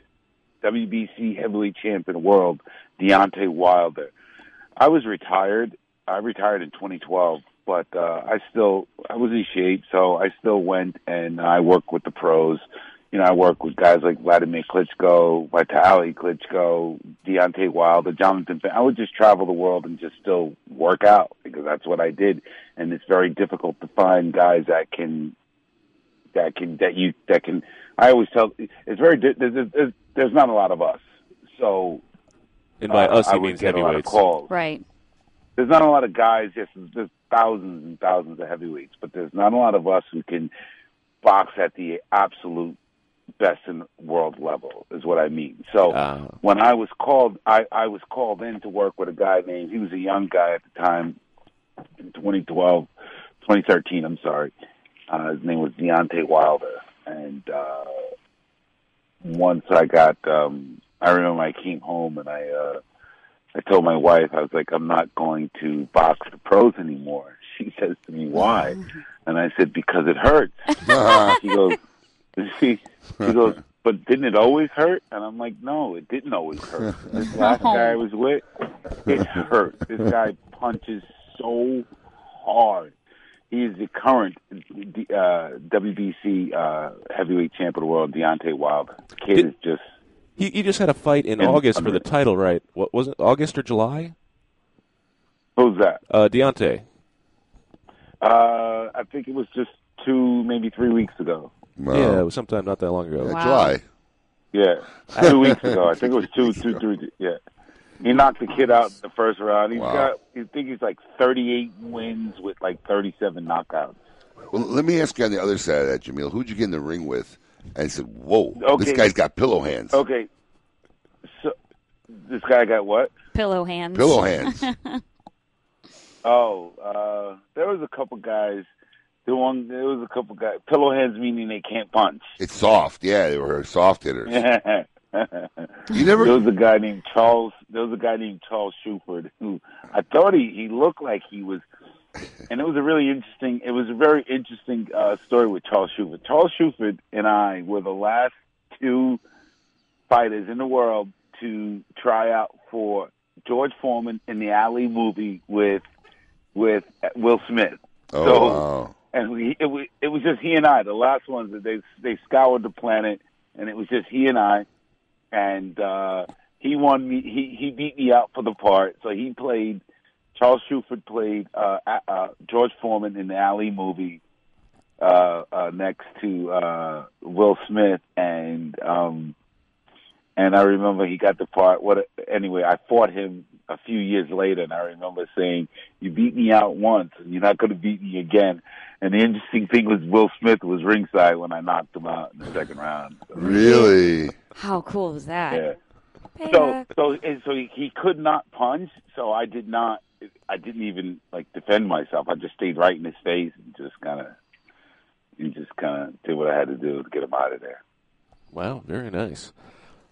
WBC heavyweight champion world, Deontay Wilder. I was retired. I retired in 2012, but uh, I still I was in shape, so I still went and I worked with the pros. You know, I work with guys like Vladimir Klitschko, Vitaly Klitschko, Deontay Wilder, Jonathan. Fin- I would just travel the world and just still work out because that's what I did. And it's very difficult to find guys that can that can that you that can. I always tell it's very there's, there's, there's not a lot of us, so And by uh, us, I he would means get a lot of heavyweights. Right. There's not a lot of guys. Yes, there's thousands and thousands of heavyweights, but there's not a lot of us who can box at the absolute best in world level. Is what I mean. So Ah. when I was called, I I was called in to work with a guy named. He was a young guy at the time, in 2012, 2013. I'm sorry. Uh, his name was Deontay Wilder, and uh, once I got, um, I remember I came home and I, uh, I told my wife, I was like, I'm not going to box the pros anymore. She says to me, why? And I said, because it hurts. she goes, she, she goes, but didn't it always hurt? And I'm like, no, it didn't always hurt. This last guy I was with, it hurt. This guy punches so hard. He is the current uh, WBC uh, heavyweight champion of the world, Deontay Wilder. The kid is just You, you just had a fight in In- August for the title, right? What was it? August or July? who's that? Uh, Deontay. Uh, I think it was just two, maybe three weeks ago. Yeah, it was sometime not that long ago. Yeah, July. Yeah, two weeks ago. I think it was two, two, three. Yeah, he knocked the kid out in the first round. He's Wow. got, I think he's like 38 wins with like 37 knockouts. Well, let me ask you on the other side of that, Jameel. Who'd you get in the ring with? And said, "Whoa, Okay. this guy's got pillow hands." Okay, so this guy got what? Pillow hands. Pillow hands. Oh, uh, there was a couple guys. The one there was a couple guys. Pillow hands meaning they can't punch. It's soft. Yeah, they were soft hitters. you never- There was a guy named Charles. There was a guy named Charles Shufford who I thought he he looked like he was, and it was a really interesting. It was a very interesting uh, story with Charles Shufford. Charles Shufford and I were the last two fighters in the world to try out for George Foreman in the Ali movie with with Will Smith. Oh, so, wow. And we, it, was, it was just he and I, the last ones that they they scoured the planet, and it was just he and I, and uh, he won me. He he beat me out for the part. So he played. Charles Shufford played uh, uh, George Foreman in the Ali movie uh, uh, next to uh, Will Smith, and um, and I remember he got the part. What anyway? I fought him a few years later, and I remember saying, "You beat me out once, and you're not going to beat me again." And the interesting thing was Will Smith was ringside when I knocked him out in the second round. So, Really? How cool is that? yeah. So so and so he, he could not punch. So I did not. I didn't even like defend myself. I just stayed right in his face and just kind of, and just kind of did what I had to do to get him out of there. Wow, very nice.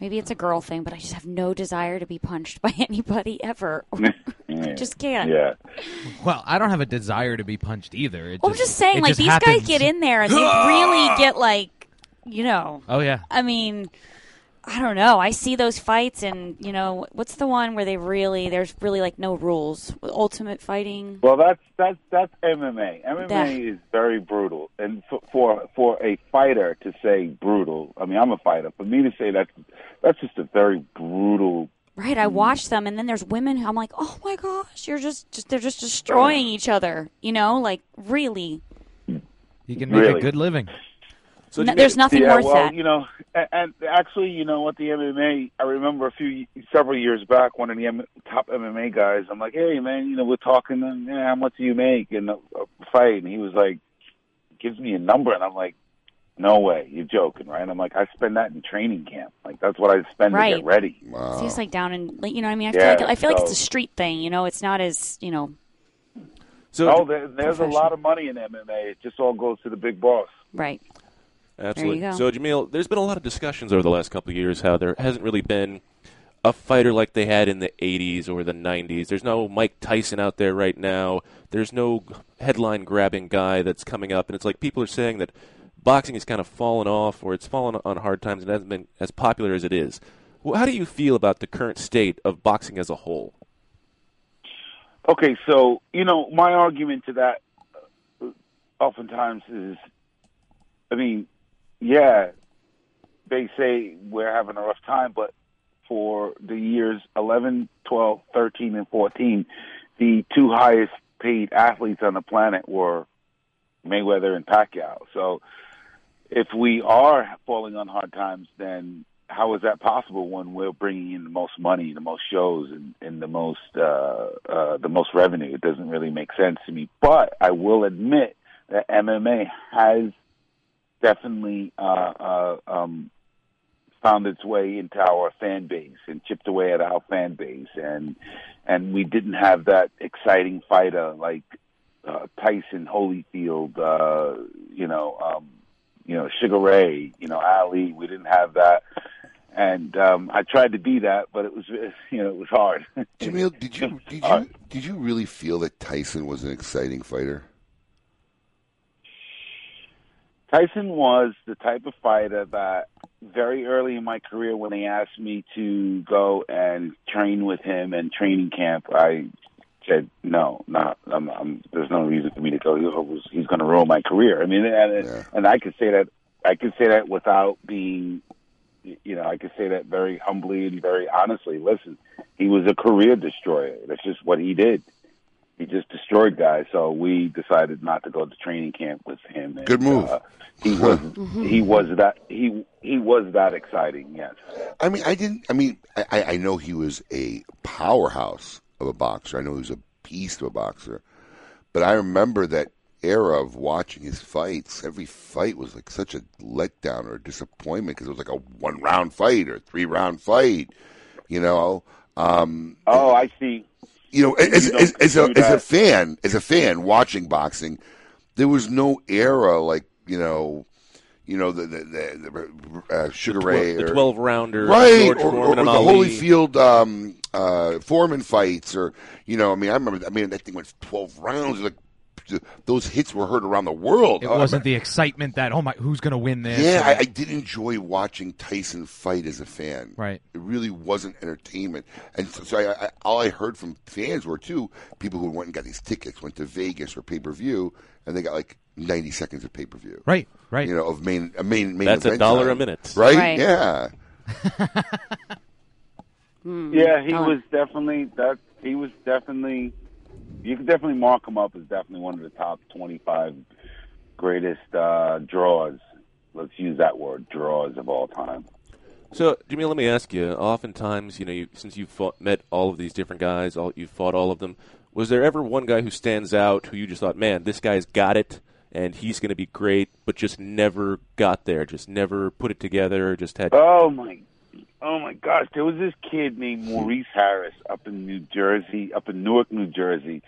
Maybe it's a girl thing, but I just have no desire to be punched by anybody ever. Yeah. just can't. Yeah. Well, I don't have a desire to be punched either. It Well, I'm just saying, like just these happens. guys get in there and they really get like, you know. Oh yeah. I mean, I don't know. I see those fights, and you know, what's the one where they really there's really like no rules? Ultimate Fighting. Well, that's that's that's MMA. MMA That- is very brutal, and for, for for a fighter to say brutal, I mean, I'm a fighter. For me to say that, that's just a very brutal. Right, I watch them, and then there's women. who I'm like, oh my gosh, you're just, just they're just destroying each other. You know, like really. You can make a good living. So No, there's nothing yeah, uh, worth well, that. you know, and, and actually, you know what? The MMA. I remember a few several years back, one of the M- top MMA guys. I'm like, hey man, you know, we're talking. And, yeah, how much do you make in a, a fight? And he was like, gives me a number, and I'm like, no way, you're joking, right? I'm like, I spend that in training camp. Like that's what I spend to get ready. See, it's like down in, like, you know, what I mean, I feel Yeah, like I feel like it's a street thing. You know, it's not as, you know, So oh, there, there's a lot of money in MMA. It just all goes to the big boss. right. Absolutely. There you go. So, Jameel, there's been a lot of discussions over the last couple of years how there hasn't really been a fighter like they had in the 80s or the 90s. There's no Mike Tyson out there right now. There's no headline grabbing guy that's coming up. And it's like people are saying that boxing has kind of fallen off or it's fallen on hard times and hasn't been as popular as it is. Well, how do you feel about the current state of boxing as a whole? Okay, so you know my argument to that uh, oftentimes is, I mean, yeah, they say we're having a rough time, but for the years 11, 12, 13, and 14, the two highest paid athletes on the planet were Mayweather and Pacquiao. So if we are falling on hard times, then how is that possible when we're bringing in the most money, the most shows, and, and the most uh, uh, the most revenue? It doesn't really make sense to me. But I will admit that MMA has definitely uh, uh, um, found its way into our fan base and chipped away at our fan base, and and we didn't have that exciting fighter like uh, Tyson Holyfield, uh, you know, um, you know Sugar Ray, you know Ali. We didn't have that, and um, I tried to be that, but it was you know it was hard. Jameel, did you did you did you really feel that Tyson was an exciting fighter? Tyson was the type of fighter that very early in my career, when they asked me to go and train with him in training camp, I said no, not. I'm, I'm, there's no reason for me to go. He was, he's going to ruin my career. I mean, and, and I could say that. I could say that without being, you know, I could say that very humbly and very honestly. Listen, he was a career destroyer. That's just what he did. He just destroyed guys. So we decided not to go to training camp with him. And, Good move. Uh, he was he was that he he was that exciting. Yes. I mean, I didn't. I mean, I, I know he was a powerhouse of a boxer. I know he was a beast of a boxer. But I remember that era of watching his fights. Every fight was like such a letdown or a disappointment because it was like a one round fight or three round fight. You know. Um, Oh, I see. You know, You as, don't as, as, a, as a fan, as a fan watching boxing, there was no era like you know, you know the the, the, the uh, Sugar The Ray, twel- the 12-rounder, right? George or, Foreman or, or the Ali. Holyfield um, uh, Foreman fights, or you know, I mean, I remember, I mean, that thing went twelve rounds. Like those hits were heard around the world. It Oh, wasn't the excitement that oh my, who's going to win this? yeah, I, I did enjoy watching Tyson fight as a fan. Right. It really wasn't entertainment, and so, so I, I, all I heard from fans were too people who went and got these tickets, went to Vegas or pay per view, and they got like ninety seconds of pay per view. Right, right. You know, of main a main main. That's a dollar time. a minute. right? Right. Yeah. Yeah, he was definitely that. He was definitely. You could definitely mark him up as definitely one of the top twenty-five greatest uh, draws. Let's use that word, draws of all time. So, Jimmy, let me ask you. Oftentimes, you know, you, since you've fought, met all of these different guys, all you've fought all of them. Was there ever one guy who stands out who you just thought, man, this guy's got it, and he's going to be great, but just never got there, just never put it together, just had. Oh my, oh my gosh! There was this kid named hmm. Maurice Harris up in New Jersey, up in Newark, New Jersey.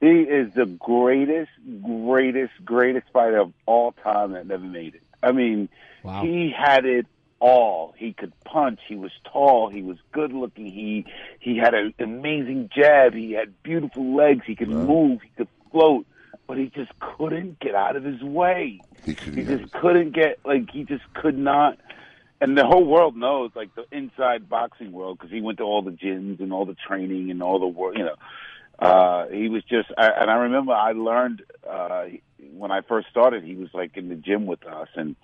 He is the greatest, greatest, greatest fighter of all time that never made it. I mean, Wow. he had it all. He could punch. He was tall. He was good looking. He he had an amazing jab. He had beautiful legs. He could move. He could float. But he just couldn't get out of his way. He, couldn't He just couldn't get like he just could not. And the whole world knows, like the inside boxing world, because he went to all the gyms and all the training and all the work. You know, uh, he was just. I, and I remember I learned uh, when I first started. He was like in the gym with us, and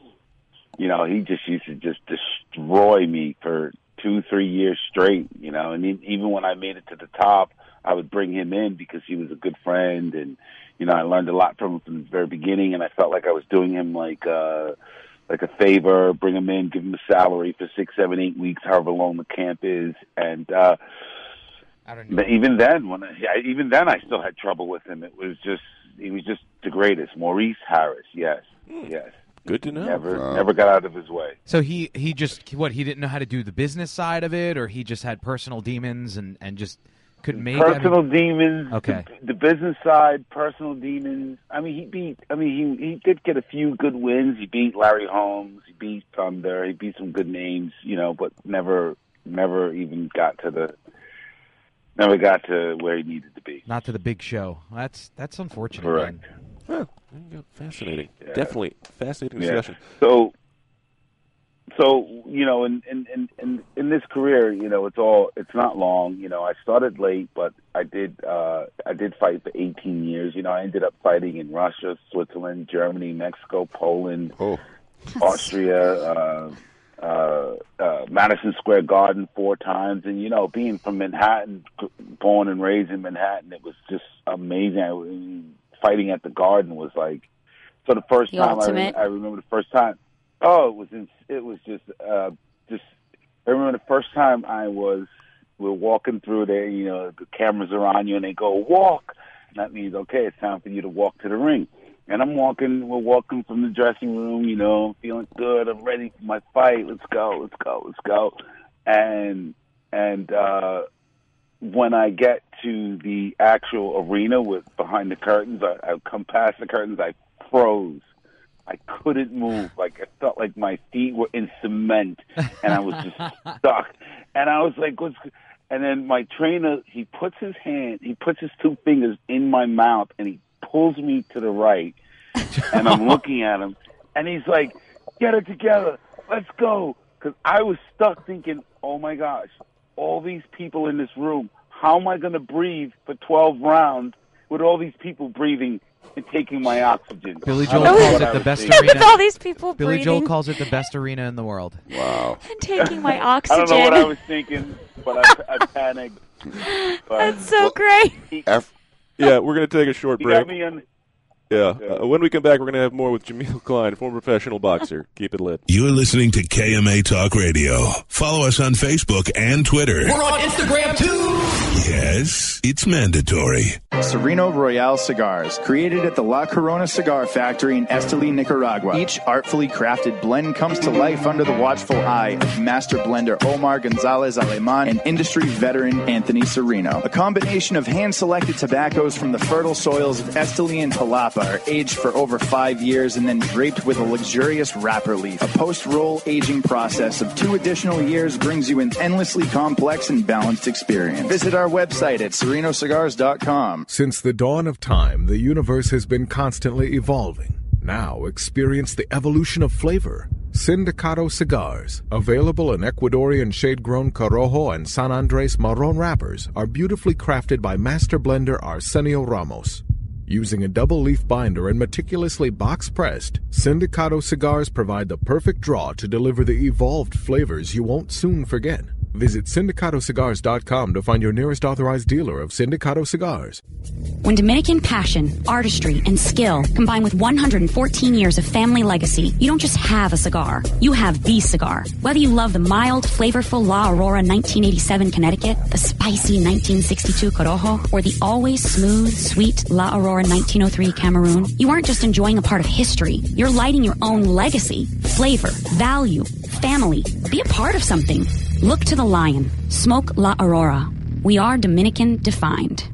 you know, he just used to just destroy me for two, three years straight. You know, and e- even when I made it to the top, I would bring him in because he was a good friend, and you know, I learned a lot from him from the very beginning, and I felt like I was doing him like. uh like a favor, bring him in, give him a salary for six, seven, eight weeks, however long the camp is, and uh, I don't but even then, when I, even then, I still had trouble with him. It was just he was just the greatest, Maurice Harris. Yes, yes. Good to know. Never, never got out of his way. So he he just what he didn't know how to do the business side of it, or he just had personal demons and and just could make I mean- personal demons. Okay. The, the business side, personal demons. I mean, he beat. I mean, he he did get a few good wins. He beat Larry Holmes. He beat Thunder. He beat some good names, you know, but never, never even got to the. Never got to where he needed to be. not to the big show. That's that's unfortunate. Correct. man. Fascinating. Definitely fascinating Yeah. discussion. So, so you know, in, in in in in this career, you know, it's all it's not long. You know, I started late, but I did uh I did fight for 18 years. You know, I ended up fighting in Russia, Switzerland, Germany, Mexico, Poland, Austria, uh, uh, uh, Madison Square Garden four times, and you know, being from Manhattan, born and raised in Manhattan, it was just amazing. I, fighting at the Garden was like so. The first The time I, ultimate. I remember the first time. Oh, it was in, it was just uh, just. I remember the first time I was we're walking through there. You know, the cameras are on you, and they go walk. And that means okay, it's time for you to walk to the ring. And I'm walking. We're walking from the dressing room. You know, feeling good. I'm ready for my fight. Let's go. Let's go. Let's go. And and uh, when I get to the actual arena with behind the curtains, I, I come past the curtains. I froze. I couldn't move. Like I felt like my feet were in cement, and I was just stuck. And I was like, "What's?" And then my trainer, he puts his hand, he puts his two fingers in my mouth, and he pulls me to the right. And I'm looking at him, and he's like, "Get it together, let's go." Because I was stuck thinking, "Oh my gosh, all these people in this room. How am I going to breathe for 12 rounds with all these people breathing and taking my oxygen?" Billy Joel calls it I the was best thinking. arena. With all these people Billy Joel calls it the best arena in the world. Wow. and taking my oxygen. I oxygen. don't know what I was thinking, but I, I panicked. But That's so great. Yeah, we're going to take a short He break. got me on. Yeah. Uh, when we come back, we're going to have more with Jameel Klein, former professional boxer. Keep it lit. You're listening to KMA Talk Radio. Follow us on Facebook and Twitter. We're on Instagram too. Yes, it's mandatory. Serino Royale cigars, created at the La Corona Cigar Factory in Esteli, Nicaragua. Each artfully crafted blend comes to life under the watchful eye of master blender Omar Gonzalez Aleman and industry veteran Anthony Serino. A combination of hand-selected tobaccos from the fertile soils of Esteli and Jalapa are aged for over five years and then draped with a luxurious wrapper leaf. A post-roll aging process of two additional years brings you an endlessly complex and balanced experience. Visit our website at serinocigars.com. Since the dawn of time, the universe has been constantly evolving. Now experience the evolution of flavor. Sindicato cigars, available in Ecuadorian shade-grown Corojo and San Andres Marron wrappers, are beautifully crafted by master blender Arsenio Ramos. Using a double leaf binder and meticulously box pressed, Sindicato cigars provide the perfect draw to deliver the evolved flavors you won't soon forget. Visit sindicatocigars.com to find your nearest authorized dealer of Sindicato cigars. When Dominican passion, artistry, and skill combine with 114 years of family legacy, you don't just have a cigar. You have the cigar. Whether you love the mild, flavorful La Aurora 1987 Connecticut, the spicy 1962 Corojo, or the always smooth, sweet La Aurora 1903 Cameroon, you aren't just enjoying a part of history. You're lighting your own legacy, flavor, value, family. Be a part of something. Look to the lion. Smoke La Aurora. We are Dominican defined.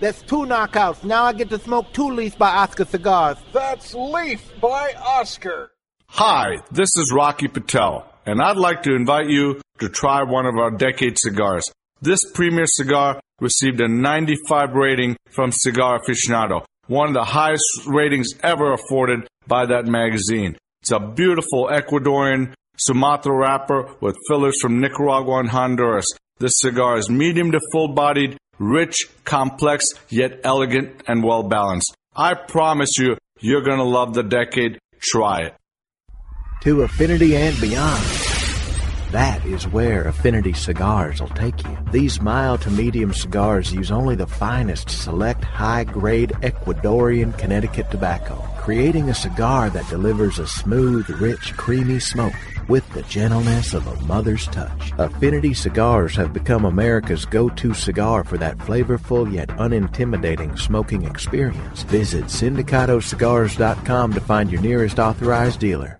That's two knockouts. Now I get to smoke two Leaf by Oscar cigars. That's Leaf by Oscar. Hi, this is Rocky Patel, and I'd like to invite you to try one of our decade cigars. This premier cigar received a 95 rating from Cigar Aficionado, one of the highest ratings ever afforded by that magazine. It's a beautiful Ecuadorian Sumatra wrapper with fillers from Nicaragua and Honduras. This cigar is medium to full bodied, rich, complex, yet elegant and well balanced. I promise you, you're gonna love the decade. Try it. To affinity and beyond. That is where Affinity Cigars will take you. These mild to medium cigars use only the finest select high grade Ecuadorian Connecticut tobacco, creating a cigar that delivers a smooth, rich, creamy smoke with the gentleness of a mother's touch. Affinity Cigars have become America's go-to cigar for that flavorful yet unintimidating smoking experience. Visit sindicatocigars.com to find your nearest authorized dealer.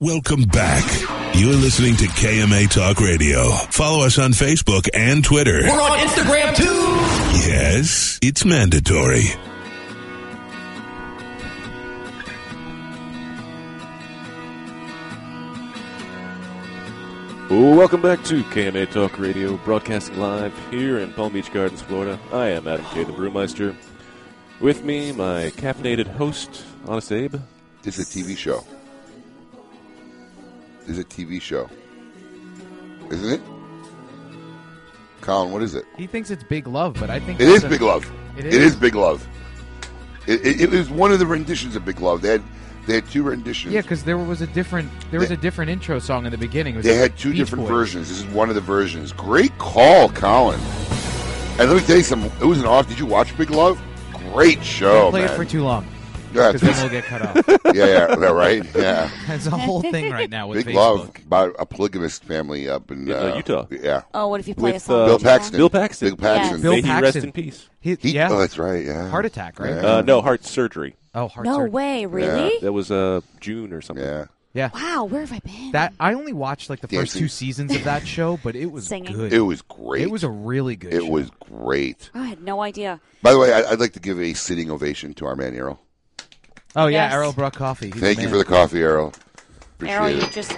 Welcome back. You're listening to KMA Talk Radio. Follow us on Facebook and Twitter. We're on Instagram too. Yes, it's mandatory. Welcome back to KMA Talk Radio, broadcasting live here in Palm Beach Gardens, Florida. I am Adam K. the Brewmeister. With me, my caffeinated host, Honest Abe. It's a TV show. It's a TV show. Isn't it? Colin, what is it? He thinks it's Big Love, but I think it is a- Big Love. It It is. is Big Love. It, it, it was one of the renditions of Big Love. They had they had two renditions. Yeah, because there was a different there was a different intro song in the beginning. They like had two Beach different Boys. versions. This is one of the versions. Great call, Colin. And let me tell you something. It was an off. Did you watch Big Love? Great show, Don't play man. it for too long. Yeah, because then we'll get cut off. yeah, yeah, yeah, right. Yeah, There's a whole thing right now with Big Facebook. Love about a polygamist family up in In, uh, uh, Utah. Yeah. Oh, what if you play a With, song? uh, Bill Paxton. Bill Paxton. Bill Paxton. Bill May he rest Paxton. in peace. He, He- yeah. Oh, that's right. Yeah. Heart attack, right? Uh, no, heart surgery. Oh, heart No surgery. way, really? That was uh, June or something. Yeah. Yeah. Wow, where have I been? That I only watched like the first Dancing. two seasons of that show, but it was Singing. good. It was great. It was a really good. It show. was great. I had no idea. By the way, I, I'd like to give a sitting ovation to our man Errol. Oh yeah, Yes. Errol brought coffee. He's Thank the you man. for the coffee, Errol. Appreciate Errol, you it. just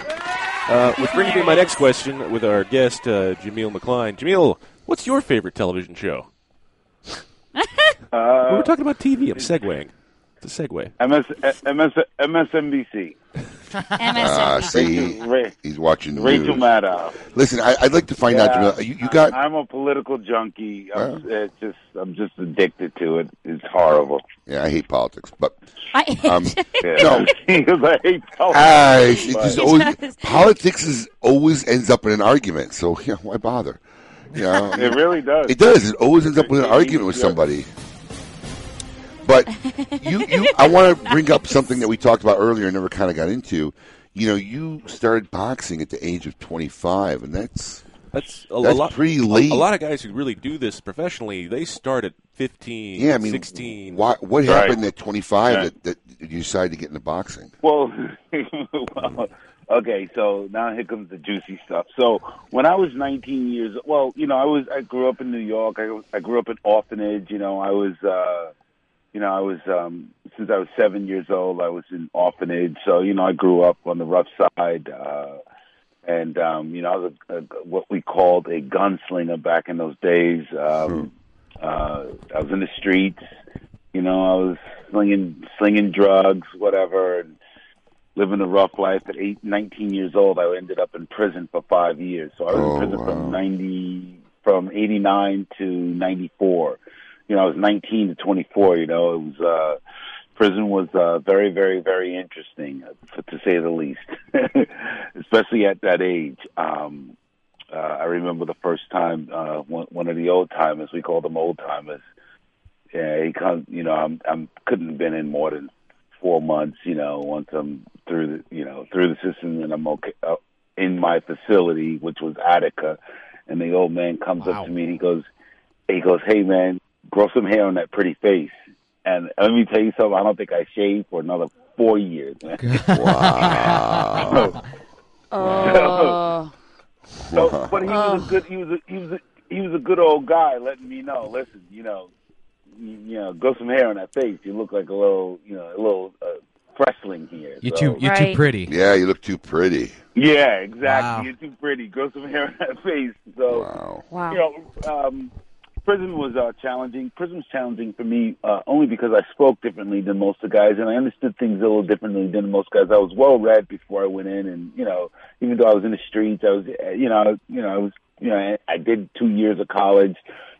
Uh, which brings me to my next question with our guest, uh, Jameel McCline. Jameel, what's your favorite television show? we Uh, were talking about TV. I'm segueing. It's a segue. MS, MS, MSNBC. Ah, see, Ra- he's watching the Rachel news. Maddow. Listen, I, I'd like to find out. Yeah, Jameel, You, you got I, am a political junkie. I'm it's just, I'm just addicted to it. It's horrible. Yeah, I hate politics, but I um, Yeah. no. because I hate politics. Ah, it's, it's just But- always, politics is always ends up in an argument. So yeah, why bother? You know, It really does. It does. It always ends up with an argument with somebody. But you, you, I want to bring up something that we talked about earlier and never kind of got into. You know, you started boxing at the age of 25, and that's That's a, That's a lot. pretty a- late. A, lot of guys who really do this professionally, they start at 15, yeah. I mean, 16. Why, what Right. happened at 25 Yeah. that, that you decided to get into boxing? Well, well, okay. So now here comes the juicy stuff. So when I was 19 years, well, you know, I was I grew up in New York. I, I grew up in orphanage. You know, I was, uh, you know, I was um, since I was seven years old. I was in orphanage. So you know, I grew up on the rough side. Uh, and um, you know, I was a, a, what we called a gunslinger back in those days. Um, uh, I was in the streets. You know, I was slinging slinging drugs, whatever, and living a rough life. At eight, 19 years old, I ended up in prison for five years. So I was Oh, in prison wow. from 90, from 89 to 94. You know, I was 19 to 24. You know, it was uh, prison was uh, very, very, very interesting, uh, for, to say the least, especially at that age. Um, uh, I remember the first time uh, one, one of the old timers, we call them old timers. Yeah, he comes. You know, I'm I'm couldn't have been in more than four months. You know, once I'm through the you know through the system and I'm okay uh, in my facility, which was Attica, and the old man comes up to me and he goes, he goes, hey man, grow some hair on that pretty face. and let me tell you something. I don't think I shaved for another four years. Man. Wow. Oh. So, but he was a good. He was a, he was a, he was a good old guy, letting me know. Listen, you know, you, you know, grow some hair on that face. You look like a little, you know, a little uh, freshling here. You're so. too you're too pretty. Yeah, you look too pretty. Yeah, exactly. Wow. You're too pretty. Grow some hair on that face. So, Wow. Wow. you know, um, prison was uh, challenging. Prison was challenging for me uh, only because I spoke differently than most of the guys, and I understood things a little differently than most guys. I was well read before I went in, and you know, even though I was in the streets, I was, uh, you know, you know, I was, you know, I, I did two years of college.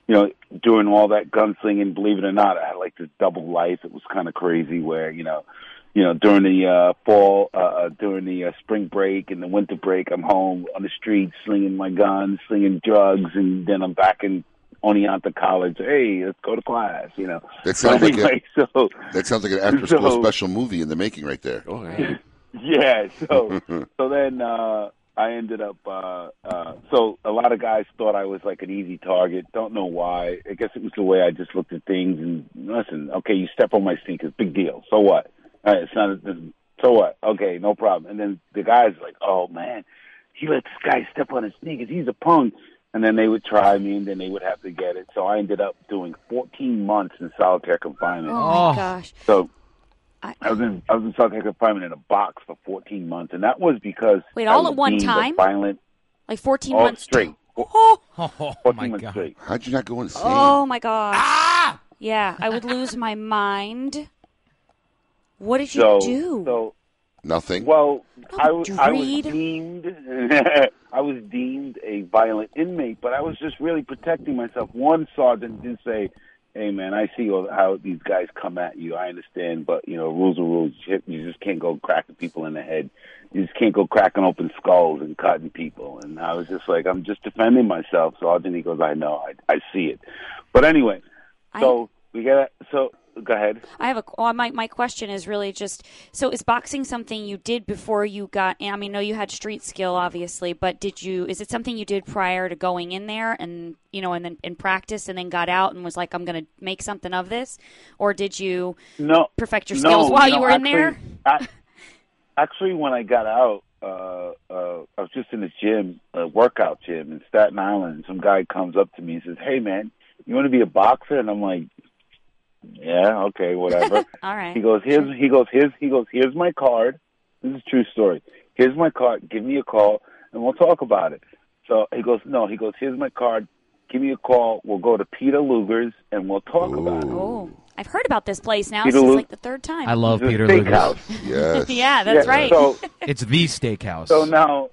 You know, doing all that gunslinging. Believe it or not, I had like this double life. It was kind of crazy. Where you know, you know, during the uh, fall, uh, uh, during the uh, spring break and the winter break, I'm home on the streets slinging my guns, slinging drugs, and then I'm back in Oneonta College. Hey, let's go to class. You know, That sounds like a, so that sounds like an after school so- special movie in the making right there. Oh, yeah. yeah. So so then uh, I ended up. Uh, uh, so a lot of guys thought I was like an easy target. Don't know why. I guess it was the way I just looked at things. And listen, okay, you step on my sneakers, big deal. So what? All right, it's not. A, so what? Okay, no problem. And then the guys like, oh man, he let this guy step on his sneakers. He's a punk. And then they would try me, and then they would have to get it. So I ended up doing 14 months in solitary confinement. Oh my oh. gosh. So I- I was in I was in solitary confinement in a box for 14 months, and that was because Wait, I all was at one time? Violent, Like 14 all months straight. Oh, Oh 14 my months god. straight. How'd you not go insane? oh my gosh. Ah! Yeah, I would lose my mind. What did you So do? so Nothing. well, I, was I was deemed I was deemed a violent inmate, but I was just really protecting myself. One sergeant did say. Hey man, I see how these guys come at you. I understand, but you know, rules are rules. You you just can't go cracking people in the head. You just can't go cracking open skulls and cutting people. And I was just like, I'm just defending myself. So Sergeant, he goes, I know, I, I see it. But anyway, so we got so go ahead. I have a well, my my question is really just so is boxing something you did before you got I mean, I know you had street skill obviously, but did you is it something you did prior to going in there and you know and then in practice and then got out and was like I'm going to make something of this or did you No, perfect your no, skills while no, you were in there? actually, I, actually, when I got out, uh, uh, I was just in this gym, a workout gym in Staten Island. And some guy comes up to me and says, "Hey, man, you want to be a boxer?" And I'm like, "Yeah, okay, whatever." All right. He goes, "Here's," he goes, "Here's," he goes, "Here's my card. This is a true story. Here's my card. Give me a call, and we'll talk about it." So he goes, "No," he goes, "Here's my card. Give me a call. We'll go to Peter Luger's, and we'll talk about it." Oh, I've heard about this place now. Peter this is like the third time. I love Peter steakhouse. Luger's. Yes. yeah, that's Yeah, right. So, It's the steakhouse. So now,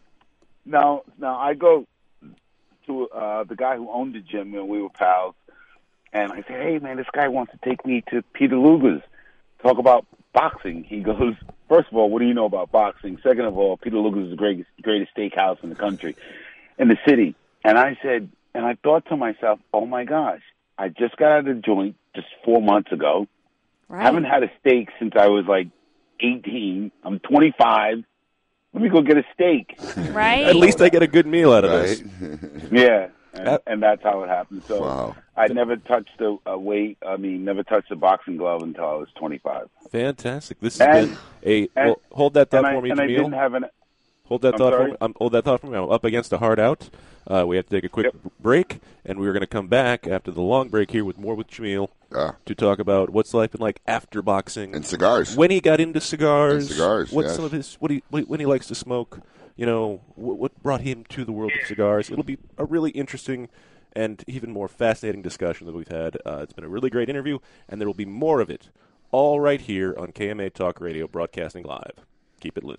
now, now I go to uh, the guy who owned the gym, and we were pals. And I say, "Hey, man, this guy wants to take me to Peter Luger's, talk about boxing." He goes, first of all, what do you know about boxing? Second of all, Peter Luger's is the greatest, greatest steakhouse in the country, in the city." And I said, and I thought to myself, "Oh my gosh, I just got out of the joint just four months ago. right. haven't had a steak since I was like 18. I'm 25. Let me go get a steak." right? At least I get a good meal out of Right. this. Yeah, and, That- and that's how it happened. So Wow. I never touched a, a weight. I mean, never touched a boxing glove until I was 25. Fantastic. This has And- been a. and- well, hold that thought I, for me, and I didn't Jameel. have an. Hold that I'm thought for sorry? Um, hold that thought for me. I'm up against a hard out. Uh, we have to take a quick Yep. break, and we're going to come back after the long break here with more with Jameel Ah. to talk about what's life been like after boxing And cigars. when he got into cigars, And cigars, what yes. some of his what he when he likes to smoke, you know, what, brought him to the world of cigars. It'll be a really interesting and even more fascinating discussion that we've had. Uh, it's been a really great interview, and there will be more of it, all right here on KMA Talk Radio, broadcasting live. Keep it lit.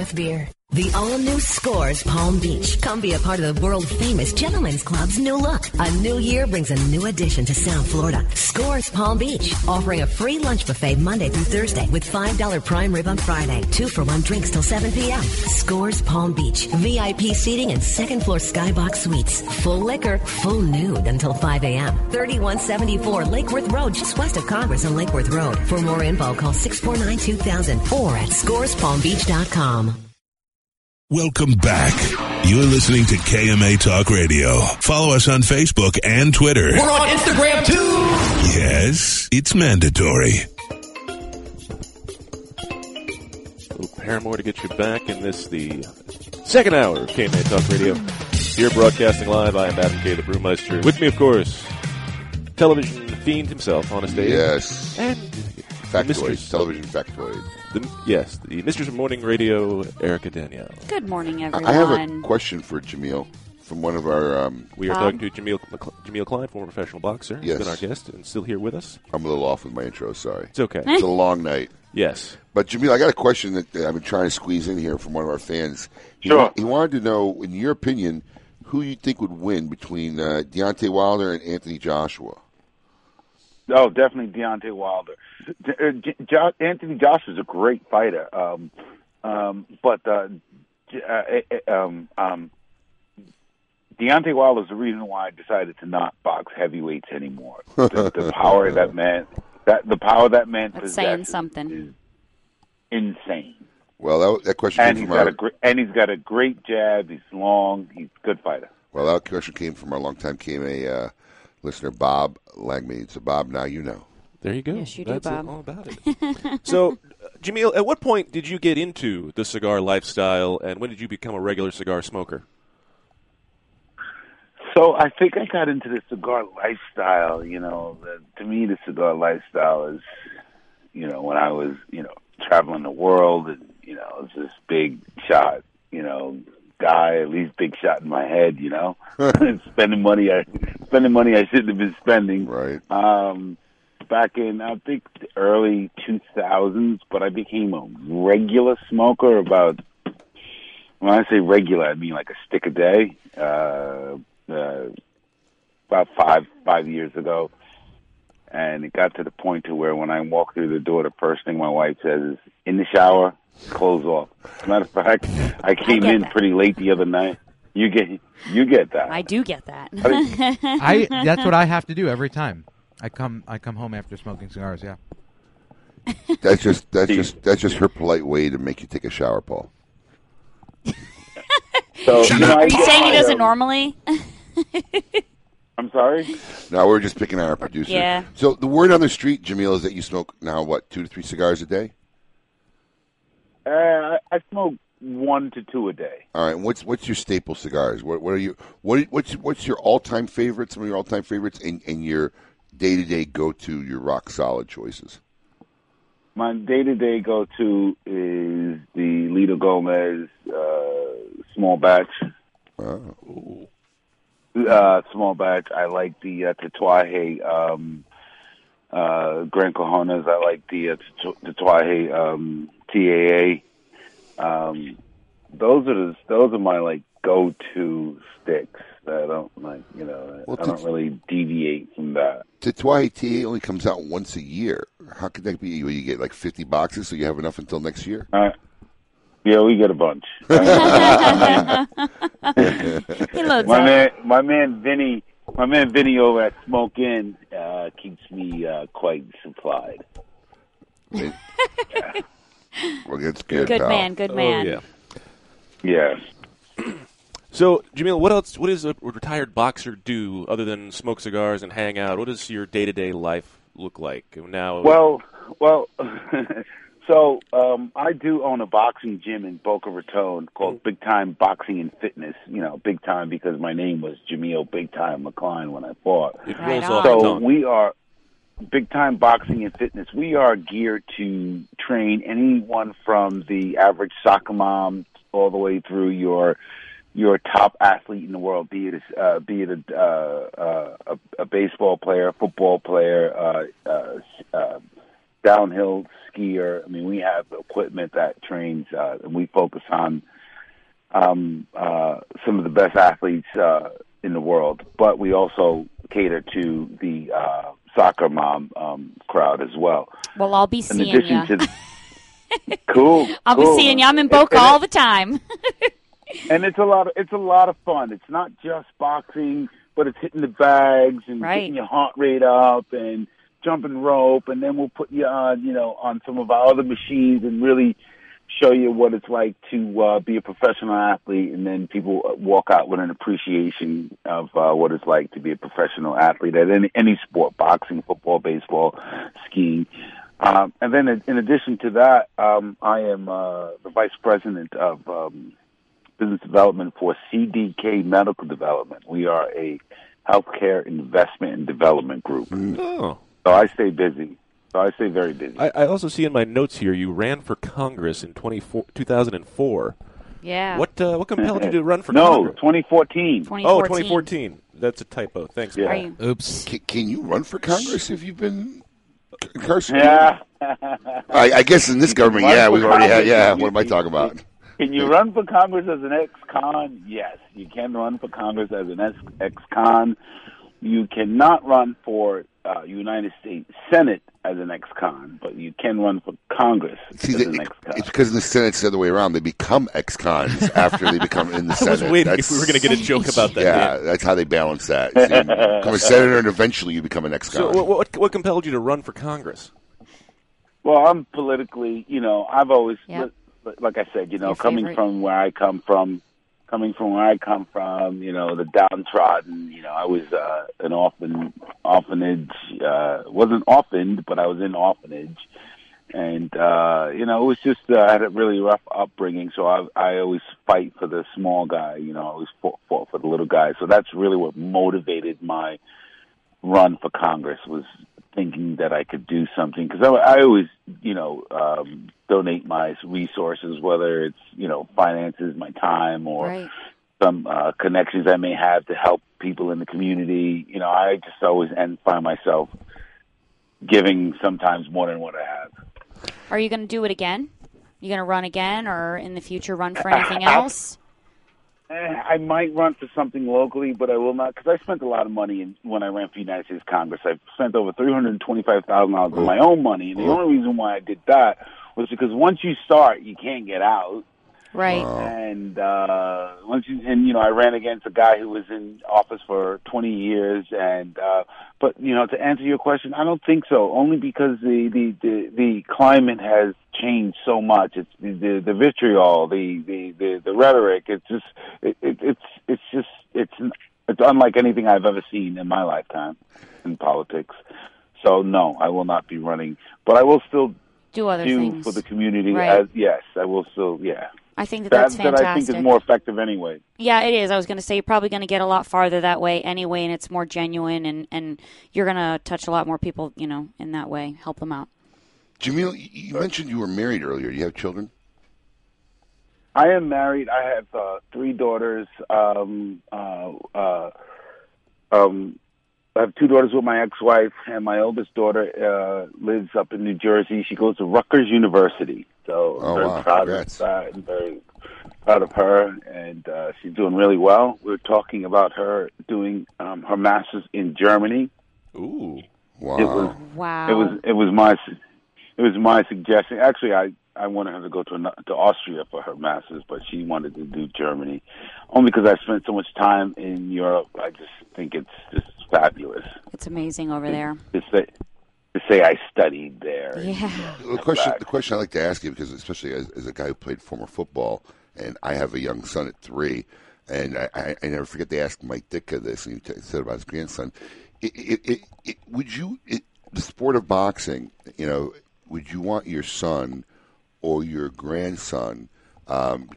with beer. The all-new Scores Palm Beach. Come be a part of the world-famous Gentlemen's Club's new look. A new year brings a new addition to South Florida. Scores Palm Beach, offering a free lunch buffet Monday through Thursday with $5 prime rib on Friday. Two for one drinks till 7 p.m. Scores Palm Beach. VIP seating and second floor skybox suites. Full liquor, full nude until 5 a.m. 3174 Lake Worth Road, just west of Congress on Lake Worth Road. For more info, call 649-2000 or at scorespalmbeach.com. Welcome back. You're listening to KMA Talk Radio. Follow us on Facebook and Twitter. We're on Instagram too. Yes, it's mandatory. A little Paramore to get you back in this, the second hour of KMA Talk Radio. Here broadcasting live, I am Adam K. the Brewmeister. With me, of course, television fiend himself, Honest Dave. Yes. And Factoids, mistress- television factoid. The, yes, the Mistress of Morning Radio, Erica Danielle. Good morning, everyone. I have a question for Jameel from one of our. Um, We are Bob? talking to Jameel, McCl- Jameel Klein, former professional boxer. He's Yes. been our guest and still here with us. I'm a little off with my intro. Sorry. It's okay. It's a long night. Yes. But Jameel, I got a question that that I've been trying to squeeze in here from one of our fans. He, Sure. wa- he wanted to know, in your opinion, who you think would win between uh, Deontay Wilder and Anthony Joshua. Oh, definitely Deontay Wilder. D- uh, J- Jo- Anthony Josh is a great fighter, um, um, but uh, uh, uh, um, um, Deontay Wilder is the reason why I decided to not box heavyweights anymore. The, the power that man, that the power that man That's saying something. is insane. Well, that, that question And came he's from got our a great, and he's got a great jab. He's long. He's a good fighter. well, that question came from our longtime KMA uh, listener Bob Langmead. So, Bob, now you know. There you go. Yes, you do, That's Bob. all about it. so, uh, Jameel, at what point did you get into the cigar lifestyle, and when did you become a regular cigar smoker? So I think I got into the cigar lifestyle. You know, the, to me, the cigar lifestyle is, you know, when I was, you know, traveling the world, and you know, I was this big shot, you know, guy, at least big shot in my head. You know, spending money, I spending money I shouldn't have been spending. Right. Um, back in I think the early two thousands, but I became a regular smoker about when I say regular, I mean like a stick a day. Uh, uh, about five five years ago, and it got to the point to where when I walk through the door, the first thing my wife says is, "In the shower, clothes off." As a matter of fact, I came get in that. pretty late the other night. You get you get that. I do get that. I that's what I have to do every time. I come I come home after smoking cigars. Yeah. That's just that's just that's just her polite way to make you take a shower, Paul. So you know, I Are you saying he doesn't um, normally? I'm sorry. No, we're just picking on our producer. Yeah. So the word on the street, Jameel, is that you smoke now what two to three cigars a day. Uh, I- I smoke one to two a day. All right. What's what's your staple cigars? What what are you what what's what's your all time favorites? Some of your all time favorites and, and your day to day go to your rock solid choices. My day to day go to is the Litto Gomez uh, small batch. Oh. Uh, small batch. I like the uh, Tatuaje um, uh, Gran Cajonas. I like the uh, Tatu- Tatuaje um, TAA. Um, those are the, those are my like go to sticks. That I don't like. You know, Well, I don't really deviate from that. Tatuaje TA only comes out once a year. How could that be? You you get like fifty boxes, so you have enough until next year. Uh, yeah, we get a bunch. He loads my up. man, my man Vinny, my man Vinny over at Smoke Inn uh, keeps me uh, quite supplied. well, that's good. Good pal. man, good man. Oh, yeah. So, Jameel, what else? What does a retired boxer do other than smoke cigars and hang out? What does your day to day life look like now? Well, well, so um, I do own a boxing gym in Boca Raton called Big Time Boxing and Fitness. You know, big time because my name was Jameel Big Time McCline when I fought. Right rolls on. off the So we are big time boxing and fitness. We are geared to train anyone from the average soccer mom all the way through your your top athlete in the world, be it a, uh, be it a, uh, uh, a a baseball player, a football player, uh, uh, uh, downhill skier. I mean, we have equipment that trains, uh, and we focus on um, uh, some of the best athletes uh, in the world, but we also cater to the uh, soccer mom um, crowd as well. Well, I'll be In seeing you. to cool, I'll cool. be seeing you. I'm in Boca and all the time. and it's a lot of it's a lot of fun. It's not just boxing, but it's hitting the bags and Right. getting your heart rate up and jumping rope, and then we'll put you on, you know, on some of our other machines and really show you what it's like to uh, be a professional athlete, and then people uh, walk out with an appreciation of uh, what it's like to be a professional athlete at any any sport: boxing, football, baseball, skiing. Um, and then, in- addition to that, um, I am uh, the vice president of um, business development for CDK Medical Development. We are a healthcare investment and development group. Oh. So I stay busy. So I stay very busy. I, I also see in my notes here you ran for Congress in 24, 2004. Yeah. What uh, what compelled you to run for no, Congress? 2014. Oh, 2014. That's a typo. Thanks. Yeah. Mark. You- Oops. Can, can you run for Congress if you've been incarcerated? Yeah. I, I guess in this government, yeah, we've already had. Yeah, You- what am I talking about? Can you run for Congress as an ex-con? Yes, you can run for Congress as an ex-con. You cannot run for uh, United States Senate as an ex-con, but you can run for Congress See, as the, an ex-con. it's because in the Senate it's the other way around. They become ex-cons after they become in the I Senate. was waiting if we were gonna get a joke about that, Yeah, Dan. that's how they balance that. So you become a senator, and eventually you become an ex-con. So what, what what compelled you to run for Congress? Well, I'm politically, you know, I've always, Yep. li- like I said, you know, Your coming favorite. from where I come from, coming from where I come from, you know, the downtrodden, you know, I was uh, an orphan, orphanage, uh, wasn't orphaned, but I was in orphanage. And, uh, you know, it was just, uh, I had a really rough upbringing, so I, I always fight for the small guy, you know, I always fought, fought for the little guy. So that's really what motivated my run for Congress was thinking that I could do something because I, I always, you know, um, donate my resources, whether it's you know finances, my time, or Right. some uh, connections I may have to help people in the community. You know, I just always end find myself giving sometimes more than what I have. Are you going to do it again? You going to run again, or in the future run for anything else? Eh, I might run for something locally, but I will not because I spent a lot of money in, when I ran for United States Congress. I spent over three hundred twenty-five thousand dollars of my own money, and the only reason why I did that was because once you start, you can't get out. Right. And uh, once you and you know, I ran against a guy who was in office for 20 years, and uh, but you know, to answer your question, I don't think so. Only because the the the, the climate has changed so much. It's the the, the vitriol, the, the the the rhetoric. It's just it, it, it's it's just it's it's unlike anything I've ever seen in my lifetime in politics. So no, I will not be running, but I will still Do other do things. for the community. Right. As, yes, I will still. Yeah. I think that that, that's that I think is more effective anyway. Yeah, it is. I was going to say you're probably going to get a lot farther that way anyway, and it's more genuine, and and you're going to touch a lot more people, you know, in that way, help them out. Jameel, you- you mentioned you were married earlier. Do you have children? I am married. I have uh, three daughters. Um, uh, uh, um, I have two daughters with my ex-wife, and my oldest daughter uh, lives up in New Jersey. She goes to Rutgers University, so I'm Oh, very wow. proud Congrats. of that and very proud of her. And uh, she's doing really well. We're talking about her doing um, her master's in Germany. Ooh, wow! It was Wow. it was it was my su- it was my suggestion. Actually, I I wanted her to go to to Austria for her masters, but she wanted to do Germany, only because I spent so much time in Europe. I just think it's just fabulous It's amazing over there. to say to say I studied there. Yeah. you The question, the question I like to ask you, because especially as, as a guy who played former football, and I have a young son at three, and I, I, I never forget they asked Mike Ditka this, and he t- said about his grandson. It, it, it, it, would you, it, the sport of boxing, you know, would you want your son or your grandson, um,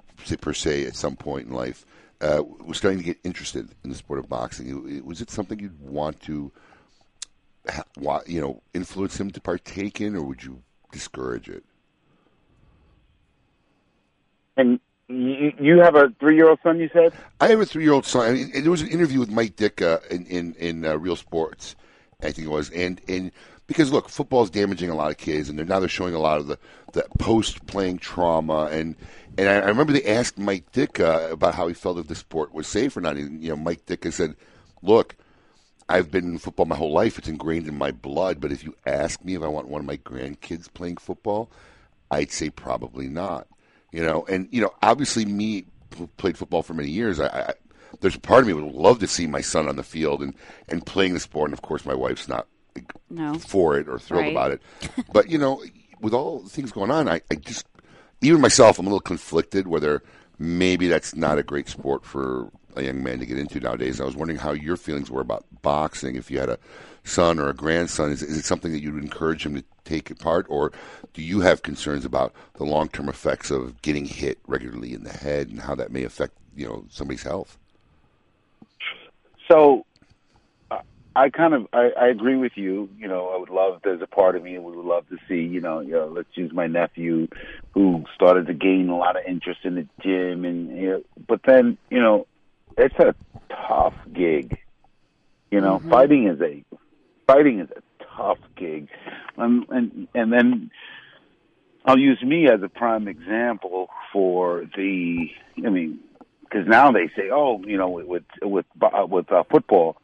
per se, at some point in life, uh, was starting to get interested in the sport of boxing? Was it something you'd want to? you know, influence him to partake in, or would you discourage it? And you, have a three year old son. You said I have a three-year-old son. I mean, there was an interview with Mike Ditka in in, in uh, Real Sports, I think it was, and and because look, football is damaging a lot of kids, and they're now they're showing a lot of the the post-playing trauma, and and I, I remember they asked Mike Ditka about how he felt if the sport was safe or not. And, you know, Mike Ditka said, "Look, I've been in football my whole life. It's ingrained in my blood. But if you ask me if I want one of my grandkids playing football, I'd say probably not. You know, and you know, obviously, me who played football for many years. I, I there's a part of me would love to see my son on the field and and playing the sport. And of course, my wife's not No. for it or thrilled Right. about it. But you know, with all the things going on, I, I just even myself, I'm a little conflicted whether maybe that's not a great sport for a young man to get into nowadays. I was wondering how your feelings were about boxing. If you had a son or a grandson, is, is it something that you would encourage him to take part, or do you have concerns about the long term effects of getting hit regularly in the head and how that may affect you know somebody's health? So I kind of I, I agree with you. You know, I would love. There's a part of me would love to see. You know, you know, let's use my nephew, who started to gain a lot of interest in the gym, and you know, but then you know, it's a tough gig. You know, fighting is a fighting is a tough gig, um, and and then I'll use me as a prime example for the. I mean, because now they say, oh, you know, with with with, uh, with uh, football,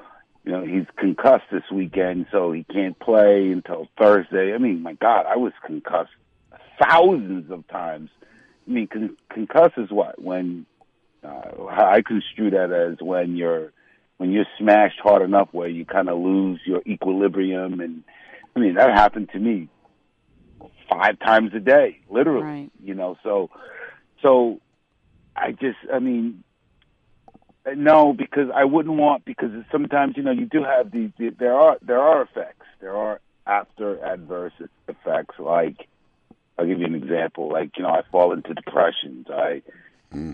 you know, he's concussed this weekend, so he can't play until Thursday. I mean, my God, I was concussed thousands of times. I mean, con- concuss is what when uh, I construe that as when you're when you're smashed hard enough where you kind of lose your equilibrium, and I mean that happened to me five times a day, literally. You know, so so I just, I mean, no, because I wouldn't want because sometimes you know you do have these. There are there are effects. There are after adverse effects. Like I'll give you an example. Like you know, I fall into depressions. I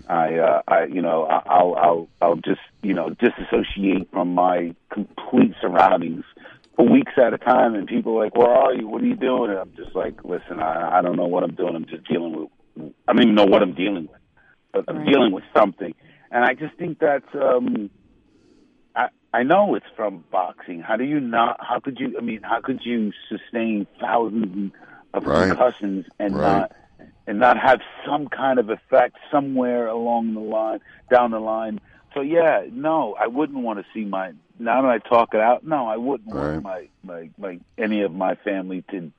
I, uh, I, you know, I- I'll, I'll, I'll just, you know, disassociate from my complete surroundings for weeks at a time. And people are like, "Where are you? What are you doing?" And I'm just like, "Listen, I, I don't know what I'm doing. I'm just dealing with. I don't even know what I'm dealing with, but I'm Right. dealing with something." And I just think that's, um, I, I know it's from boxing. How do you not? How could you? I mean, how could you sustain thousands of Right. concussions and Right. not? and not have some kind of effect somewhere along the line, down the line. So yeah, no, I wouldn't want to see my. Now that I talk it out, no, I wouldn't want my, my my any of my family to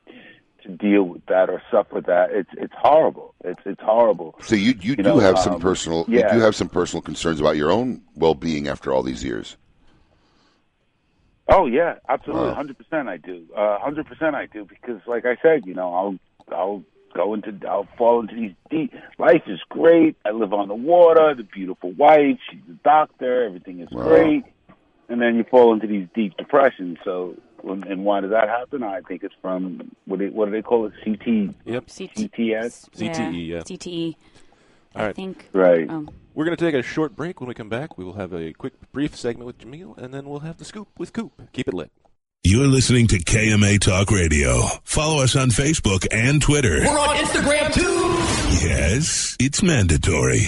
to deal with that or suffer that. It's it's horrible. It's it's horrible. So you you, do know, have some um, personal yeah. you do have some personal concerns about your own well being after all these years. Oh yeah, absolutely, Wow. hundred percent. I do, hundred percent. I do because, like I said, you know, I'll I'll go into I'll fall into these deep. Life is great. I live on the water. The beautiful wife. She's a doctor. Everything is great. And then you fall into these deep depressions. So, and why does that happen? I think it's from what do they, what do they call it? CT. Yep. CTS. CTE, yeah. CTE. All right. think. Right. Um, We're going to take a short break. When we come back, we will have a quick, brief segment with Jameel, and then we'll have the scoop with Coop. Keep it lit. You're listening to KMA Talk Radio. Follow us on Facebook and Twitter. We're on Instagram too. Yes, it's mandatory.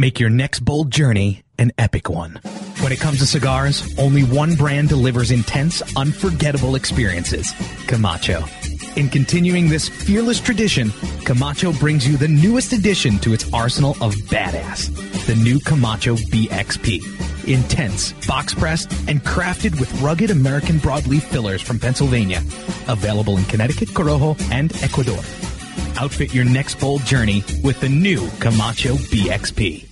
Make your next bold journey an epic one. When it comes to cigars, only one brand delivers intense, unforgettable experiences Camacho. In continuing this fearless tradition, Camacho brings you the newest addition to its arsenal of badass the new Camacho BXP. Intense, box pressed, and crafted with rugged American broadleaf fillers from Pennsylvania. Available in Connecticut, Corojo, and Ecuador. Outfit your next bold journey with the new Camacho BXP.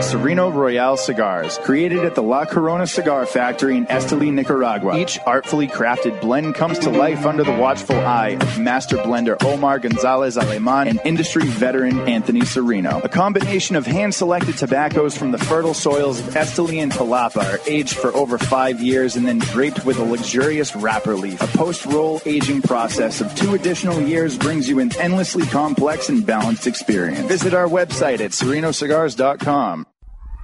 Serino Royale cigars, created at the La Corona Cigar Factory in Esteli, Nicaragua. Each artfully crafted blend comes to life under the watchful eye of master blender Omar Gonzalez Aleman and industry veteran Anthony Serino. A combination of hand-selected tobaccos from the fertile soils of Esteli and Jalapa are aged for over five years and then draped with a luxurious wrapper leaf. A post-roll aging process of two additional years brings you an endlessly complex and balanced experience. Visit our website at serinocigars.com.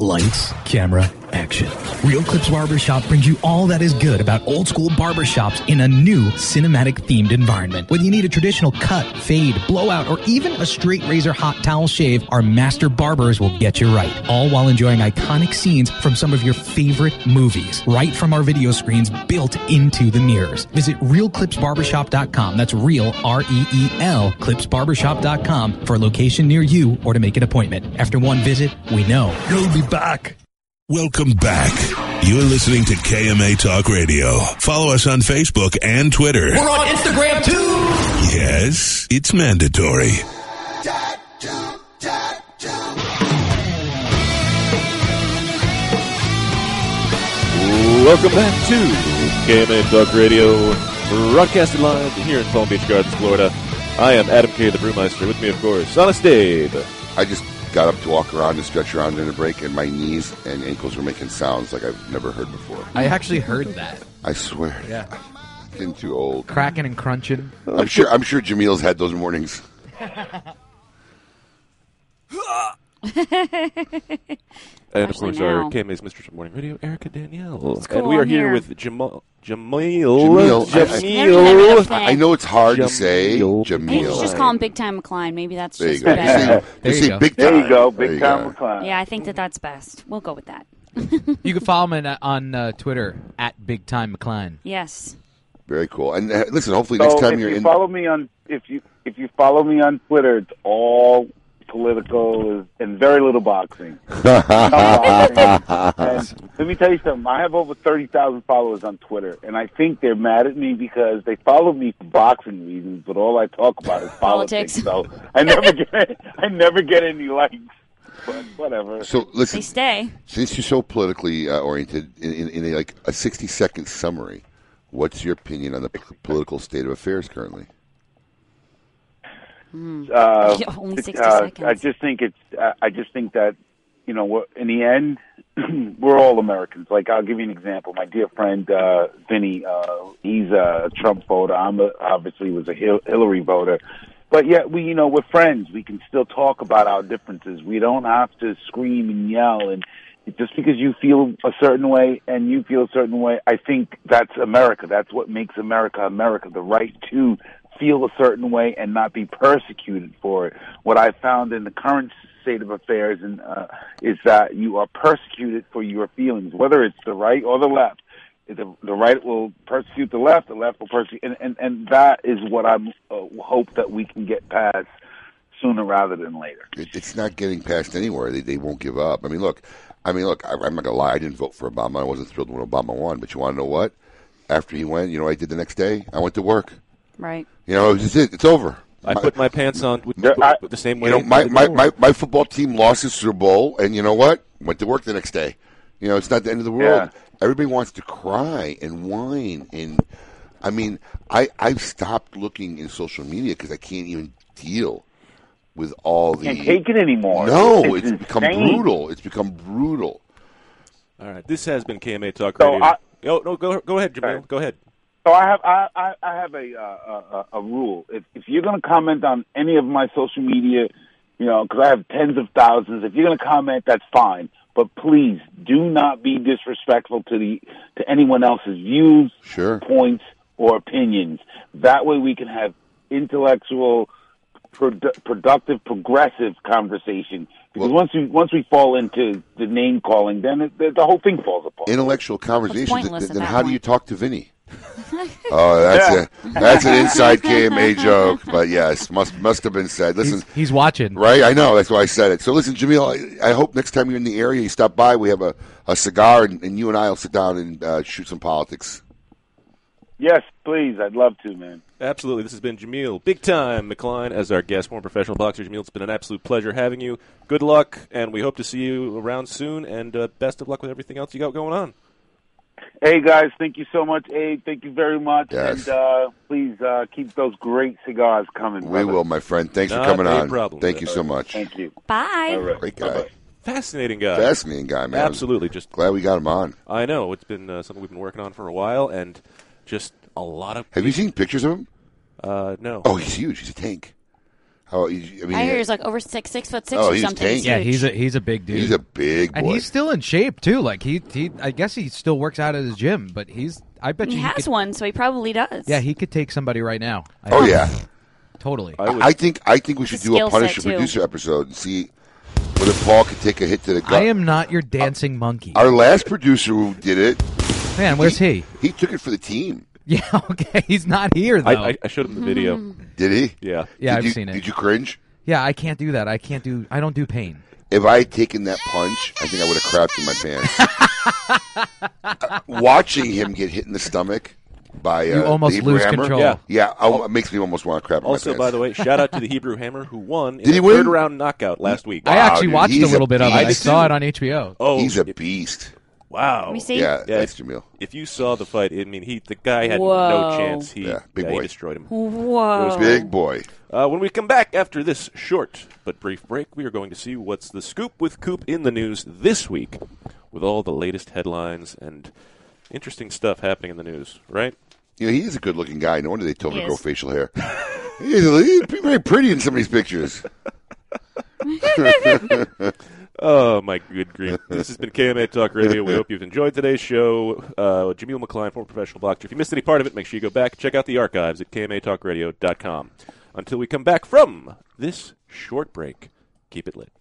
Lights, camera, action. Real Clips Barbershop brings you all that is good about old school barbershops in a new cinematic themed environment. Whether you need a traditional cut, fade, blowout, or even a straight razor hot towel shave, our master barbers will get you right. All while enjoying iconic scenes from some of your favorite movies, right from our video screens built into the mirrors. Visit realclipsbarbershop.com. That's real, R E E L, clipsbarbershop.com for a location near you or to make an appointment. After one visit, we know you'll be back. Welcome back. You're listening to KMA Talk Radio. Follow us on Facebook and Twitter. We're on Instagram too. Yes, it's mandatory. Welcome back to KMA Talk Radio, broadcasted live here in Palm Beach Gardens, Florida. I am Adam K. the Brewmeister. With me, of course, Honest Dave. I just got up to walk around and stretch around in a break, and my knees and ankles were making sounds like I've never heard before. I actually heard that. I swear. Yeah. Getting too old. Cracking and crunching. I'm sure. I'm sure Jameel's had those mornings. And of Especially course, our now. KMA's Mistress of Morning Radio, Erica Danielle. It's cool, and we are I'm here, here. with Jamal, Jameel. Jameel. I- I- Jameel. I, I know it's hard to say. Jameel. Maybe Jameel. just call him Big Time McCline. Maybe that's There you just go. better. They say- they say big There time. you go, big you time go. McCloud. Yeah, I think that that's best. We'll go with that. You can follow him on, on uh, Twitter at Big Time McCline. Yes. Very cool. And uh, listen, hopefully So next time if you're you in. follow me on if you if you follow me on Twitter, it's all political and very little boxing. No boxing. and let me tell you something. I have over thirty thousand followers on Twitter, and I think they're mad at me because they follow me for boxing reasons, but all I talk about is politics. Politics. So I never get I never get any likes. But whatever. So listen, They stay. since you're so politically uh, oriented, in, in, in a, like a 60 second summary, what's your opinion on the p- political state of affairs currently? Uh, Yeah, only 60 uh, seconds. I just think it's. Uh, I just think that you know, in the end, we're all Americans. Like I'll give you an example. My dear friend uh, Vinny, uh, he's a Trump voter. I'm a, obviously was a Hil- Hillary voter. But yet we, you know, we're friends. We can still talk about our differences. We don't have to scream and yell. And just because you feel a certain way and you feel a certain way, I think that's America. That's what makes America America. The right to feel a certain way and not be persecuted for it. What I found in the current state of affairs and uh, is that you are persecuted for your feelings, whether it's the right or the left. The, the right will persecute the left, the left will persecute, and, and, and that is what I uh, hope that we can get past sooner rather than later. It's not getting past anywhere. They, they won't give up. I mean, look, I mean, look. I, I'm not gonna lie. I didn't vote for Obama. I wasn't thrilled when Obama won. But you want to know what? After he went, you know, I did the next day. I went to work. Right. You know, it was just it. It's over. I put my pants on with, Yeah, I- with the same way. You know, my, my, my, my football team lost the Super Bowl, and you know what? Went to work the next day. You know, it's not the end of the world. Everybody wants to cry and whine, and I mean, I I've stopped looking in social media because I can't even deal with all the. Can't take it anymore. No, It's it's, become brutal. It's become brutal. All right, this has been KMA Talk So Radio. I- oh no, go go ahead, Jameel. Go ahead. So I have I, I, I have a, uh, a a rule. If if you're going to comment on any of my social media, you know, because I have tens of thousands. If you're going to comment, that's fine. But please do not be disrespectful to the to anyone else's views, sure. points, or opinions. That way, we can have intellectual, produ- productive, progressive conversation. Because once we once we fall into the name calling, then it, the, the whole thing falls apart. Intellectual conversations. Then, at then that how do you talk to Vinny? Oh, that's Yeah. a that's an inside KMA joke, but yes, must must have been said. Listen, He's, he's watching. right? I know that's why I said it. So listen, Jameel, I, I hope next time you're in the area, you stop by. We have a, a cigar, and, and you and I will sit down and uh, shoot some politics. Yes, please. I'd love to, man. Absolutely. This has been Jameel, big time McCline, as our guest, former professional boxer. Jameel, it's been an absolute pleasure having you. Good luck, and we hope to see you around soon. And uh, best of luck with everything else you got going on. Hey guys, thank you so much. Abe, thank you very much, Yes. and uh, please uh, keep those great cigars coming. We brother. will, my friend. Thanks Not for coming a on. problem. Thank you so much. Thank you. Bye. Great guy. Fascinating guy. Fascinating guy, man. Absolutely. Just glad we got him on. I know it's been uh, something we've been working on for a while, and just a lot of. Have you seen pictures of him? Uh, no. Oh, he's huge. He's a tank. How, he's, I mean, I hear uh, he's like over six, six foot six Oh, or he's something. tanky. Yeah, he's a he's a big dude. He's a big and he's still in shape too. Like he he, I guess he still works out at his gym, but he's. I bet you he you has could, one, so he probably does. Yeah, he could take somebody right now. I Oh think. yeah, totally. I, I think I think we should a do a skill Punisher too. producer episode and see whether Paul could take a hit to the gut. I am not your dancing monkey. Our last producer who did it, Man, where's he? he took it for the team. Yeah, okay. He's not here though. I, I, I showed him the video. Did he? Yeah. Yeah, Did I've you- seen it. Did you cringe? yeah, I can't do that. I can't do. I don't do pain. If I had taken that punch, I think I would have crapped in my pants. Uh, watching him get hit in the stomach by uh, You almost the Hebrew lose hammer, control. Yeah, yeah, oh, it makes me almost want to crap. in my Also, pants. by the way, shout out to the Hebrew Hammer who won in Did he a win? third round knockout last week. I actually dude, watched a he's little a bit of it. I beast. saw it on HBO. Oh, he's a beast. Wow. Let me see. Yeah, Yeah, that's if- Jameel. If you saw the fight, I mean, he the guy had no chance. He, Yeah, big he boy. destroyed him. Whoa. It was Big boy. Uh, when we come back after this short but brief break, we are going to see what's the scoop with Coop in the news this week, with all the latest headlines and interesting stuff happening in the news. Right? You know, he is a good-looking guy. No wonder they told him He to grow facial hair. he's, he's very pretty in some of these pictures. Oh my good grief! This has been KMA Talk Radio. We hope you've enjoyed today's show. Uh, Jameel McCline, former professional boxer. If you missed any part of it, make sure you go back check out the archives at kmatalkradio.com. Until we come back from this short break, keep it lit.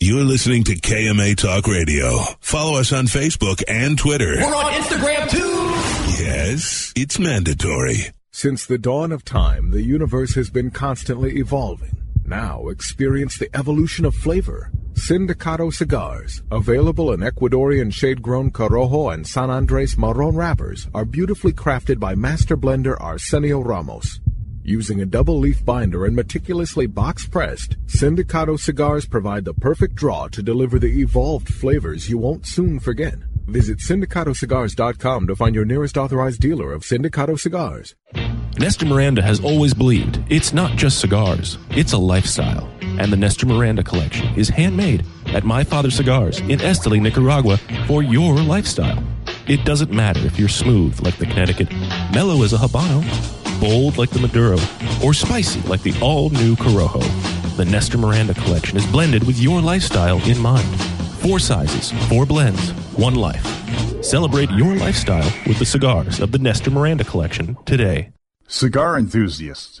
You're listening to KMA Talk Radio. Follow us on Facebook and Twitter. We're on Instagram too. Yes, it's mandatory. Since the dawn of time, the universe has been constantly evolving. Now experience the evolution of flavor. Sindicato cigars, available in Ecuadorian shade-grown Corojo and San Andres Marron wrappers, are beautifully crafted by master blender Arsenio Ramos. Using a double leaf binder and meticulously box pressed, Sindicato cigars provide the perfect draw to deliver the evolved flavors you won't soon forget. Visit sindicatocigars.com to find your nearest authorized dealer of Sindicato cigars. Nestor Miranda has always believed it's not just cigars, it's a lifestyle. And the Nestor Miranda collection is handmade at My Father Cigars in Esteli, Nicaragua for your lifestyle. It doesn't matter if you're smooth like the Connecticut, mellow as a Habano, bold like the Maduro, or spicy like the all new Corojo. The Nestor Miranda collection is blended with your lifestyle in mind. Four sizes, four blends, one life. Celebrate your lifestyle with the cigars of the Nestor Miranda collection today. Cigar enthusiasts,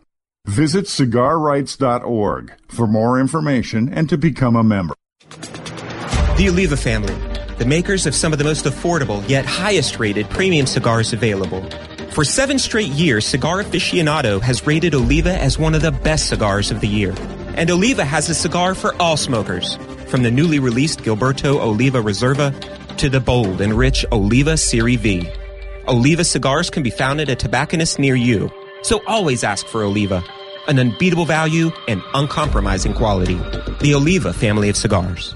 Visit cigarrights.org for more information and to become a member. The Oliva family, the makers of some of the most affordable yet highest rated premium cigars available. For seven straight years, Cigar Aficionado has rated Oliva as one of the best cigars of the year. And Oliva has a cigar for all smokers, from the newly released Gilberto Oliva Reserva to the bold and rich Oliva Serie V. Oliva cigars can be found at a tobacconist near you, so always ask for Oliva, an unbeatable value and uncompromising quality. The Oliva family of cigars.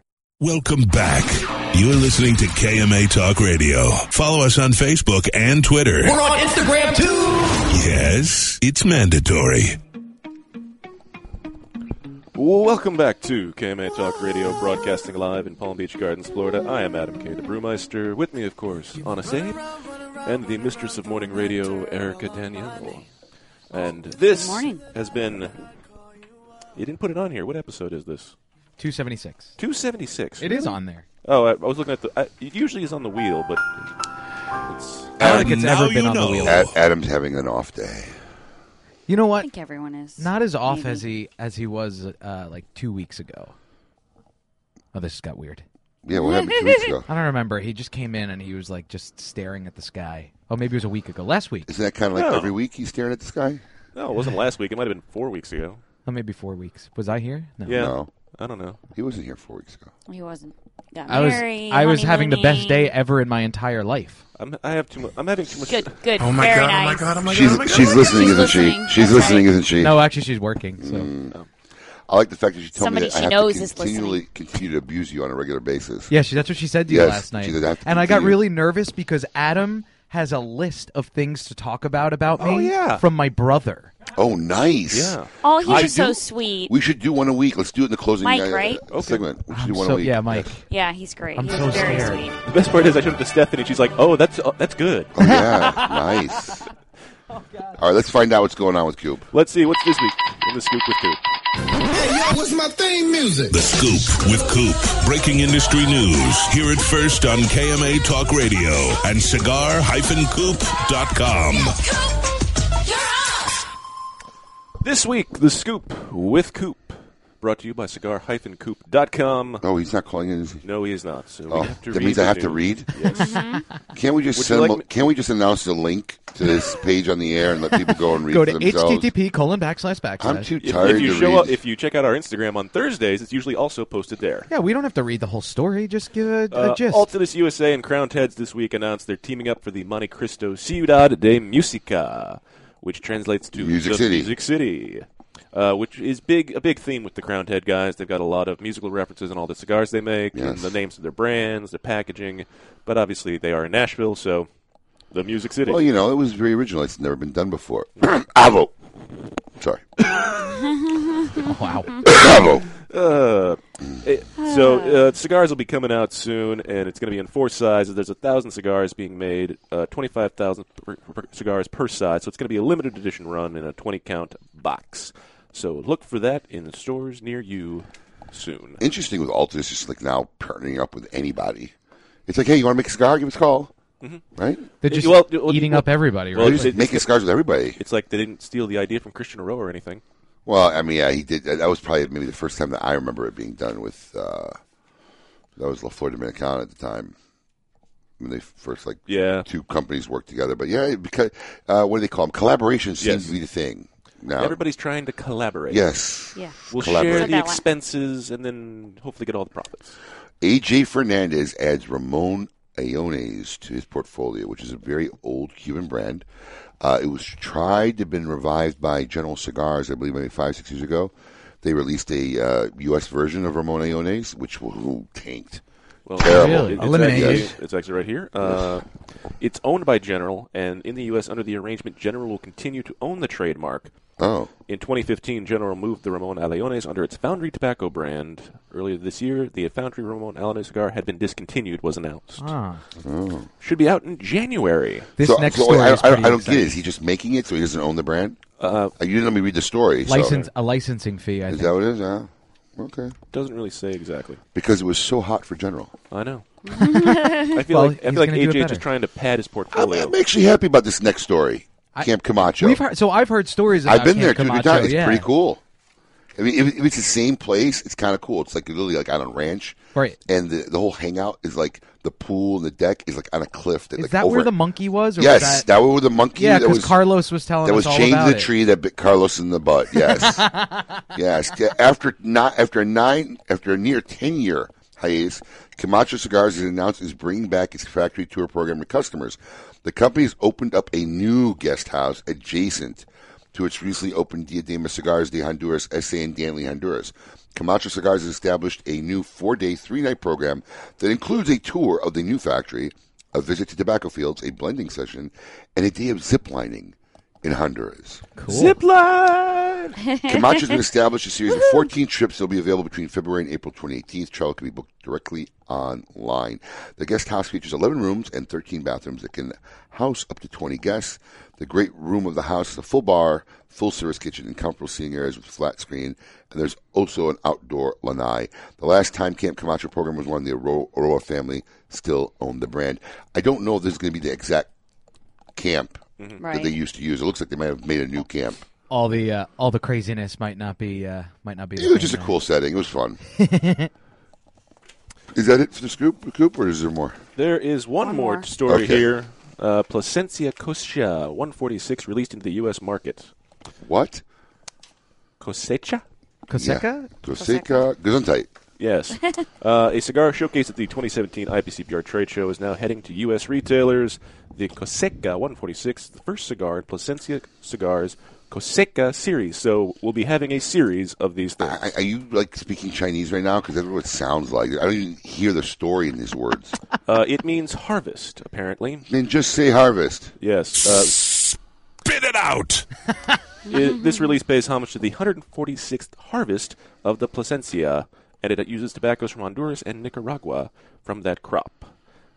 Welcome back. You're listening to KMA Talk Radio. Follow us on Facebook and Twitter. We're on Instagram too. Yes, it's mandatory. Welcome back to KMA Talk Radio, broadcasting live in Palm Beach Gardens, Florida. I am Adam K. the Brewmeister. With me, of course, Anna Abe, and the mistress of morning radio, Erica Danielle. And this has been. You didn't put it on here. What episode is this? 276. 276. It is on there. Oh, I, I was looking at the. I, it usually is on the wheel, but it's. I don't think it's ever been on the wheel. Ad- Adam's having an off day. You know what? I think everyone is. Not as off Maybe. as he as he was uh, like two weeks ago. Oh, this got weird. Yeah, what happened two weeks ago? I don't remember. He just came in and he was like just staring at the sky. Oh, maybe it was a week ago. Last week. Isn't that kind of like No. every week he's staring at the sky? No, it wasn't last week. It might have been four weeks ago. Oh, maybe four weeks. Was I here? No. Yeah. No. I don't know. He wasn't here four weeks ago. He wasn't. Got I was married, I was having the best honeymooning. day ever in my entire life. I'm, I have too much. I'm having too much. Good, good. Oh my very God, oh my. God, oh my She's- God, oh my God, she's my God. listening, isn't she? listening. She's That's listening, right. isn't she? No, actually, she's working. So Mm. I like the fact that she told Somebody me that she I have knows to is continually continue to abuse you on a regular basis. yeah, she, that's what she said to you Yes, last night. she said, "I have to and I got continue." really nervous because Adam has a list of things to talk about about me Oh, yeah. from my brother. Oh, nice. Yeah. Oh, he's I just so sweet. We should do one a week. Let's do it in the closing Mike, uh, right? uh, segment. We should do I'm one so- a week. yeah, Mike. Yeah, he's great. I'm he's so very scared. sweet. The best part is I showed it to Stephanie. She's like, "Oh, that's uh, that's good." Oh, yeah, nice. All right, let's find out what's going on with Cube. Let's see what's this week in the scoop with Coop. Hey, yo, what's my theme music? The Scoop with Coop. Breaking industry news. Hear it first on KMA Talk Radio and cigar-coop.com. This week, the scoop with Coop. brought to you by cigar-coop.com. Oh, he's not calling in. Is he? No, he is not. So we Oh, have to that read means I the have to news. read. Yes. Mm-hmm. Can't we just Would you send? like them- me- can't we just announce the link to this page on the air and let people go and read Go for to themselves? http colon backslash backslash. I'm too If, tired if you to show read. up, if you check out our Instagram on Thursdays, it's usually also posted there. Yeah, we don't have to read the whole story. Just give a, a Uh, gist. Altadis USA and Crowned Heads this week announced they're teaming up for the Montecristo Ciudad de Musica, which translates to Music City. Music City. Uh, which is big, a big theme with the Crowned Head guys. They've got a lot of musical references in all the cigars they make, and the names of their brands, their packaging. But obviously, they are in Nashville, so the Music City. Well, you know, it was very original. It's never been done before. Avo. Sorry. wow. Avo. Uh, it- so uh, cigars will be coming out soon, and it's going to be in four sizes. There's a thousand cigars being made, uh, twenty-five thousand per, per cigars per size. So it's going to be a limited edition run in a twenty-count box. So look for that in the stores near you soon. Interesting with Altus, just like now partnering up with anybody. It's like, hey, you want to make a cigar? Give us a call. Mhm. Right? They're just Well, well, eating well- up everybody, well, right? They're just making scars with everybody. It's like they didn't steal the idea from Christian Eiroa or anything. Well, I mean, yeah, he did. That was probably maybe the first time that I remember it being done with. Uh, that was La Flor Dominicana at the time when they first like Yeah. two companies worked together. But yeah, because uh, what do they call them? Collaboration seems Yes. to be the thing now. Everybody's trying to collaborate. Yes. Yeah. We'll Collaborate. share the expenses and then hopefully get all the profits. AJ Fernandez adds Ramon Allones to his portfolio, which is a very old Cuban brand. Uh, it was tried to have been revived by General Cigars, I believe, maybe five, six years ago. They released a uh, U.S. version of Ramon Allones, which tanked. Well, Terrible. Really? it's Eliminated. Actually, it's actually right here. Uh, it's owned by General, and in the U.S., under the arrangement, General will continue to own the trademark. Oh. In 2015, General moved the Ramon Allones under its Foundry Tobacco brand. Earlier this year, the Foundry Ramon Allones cigar had been discontinued, was announced. Ah. Oh. Should be out in January. This so, next so story I, is I, I don't get it. exciting. Is he just making it so he doesn't own the brand? Uh, you didn't let me read the story. so- License a licensing fee. I Is think. that what it is? Yeah. Okay. Doesn't really say exactly. Because it was so hot for General. I know. I feel Well, like I he's feel like gonna do it AJ is better. just trying to pad his I'm, portfolio. I'm actually happy about this next story. I- Camp Camacho. We've heard, so I've heard stories. About I've been Camp there two or Camacho, times. It's yeah. pretty cool. I mean, if, if it's the same place, it's kind of cool. It's like literally like on a ranch, Right. And the the whole hangout is like the pool and the deck is like on a cliff. That, Is like, that over where the monkey was? Or yes, was that, was where the monkey. Yeah, that because Carlos was telling that us was all chained about to the it. tree that bit Carlos in the butt. Yes, yes. After not after nine after a near ten year hiatus, Camacho Cigars has announced is bringing back its factory tour program to customers. The company has opened up a new guest house adjacent to its recently opened Diadema Cigars de Honduras SA in Danlí, Honduras. Camacho Cigars has established a new four-day, three-night program that includes a tour of the new factory, a visit to tobacco fields, a blending session, and a day of ziplining in Honduras. Zipline. Camacho's been established a series of 14 trips that will be available between February and April 2018. Travel can be booked directly online. The guest house features 11 rooms and 13 bathrooms that can house up to 20 guests. The great room of the house is a full bar, full service kitchen, and comfortable seating areas with flat screen. And there's also an outdoor lanai. The last time Camp Camacho program was run, the Aro- Eiroa family still owned the brand. I don't know if this is going to be the exact camp that Right. they used to use. It looks like they might have made a new camp. all the uh, all the craziness might not be uh, might not be. It was same, just a cool setting. It was fun. is that it for the scoop, Coop, or is there more? There is one, One more, more. story Okay. here. Uh, Plasencia Cosecha 146 released into the U.S. market. What? Cosecha? Coseca? Coseca Gesundheit. Yes. uh, a cigar showcase at the 2017 IPCPR trade show is now heading to U.S. retailers. The Coseca 146, the first cigar in Plasencia Cigars Coseca series. So we'll be having a series of these things. I- Are you like speaking Chinese right now? Because that's what it sounds like. I don't even hear the story in these words. Uh, it means harvest, apparently. Then just say harvest. Yes. Uh, Spit it out. it, this release pays homage to the 146th harvest of the Plasencia, and it uses tobaccos from Honduras and Nicaragua from that crop.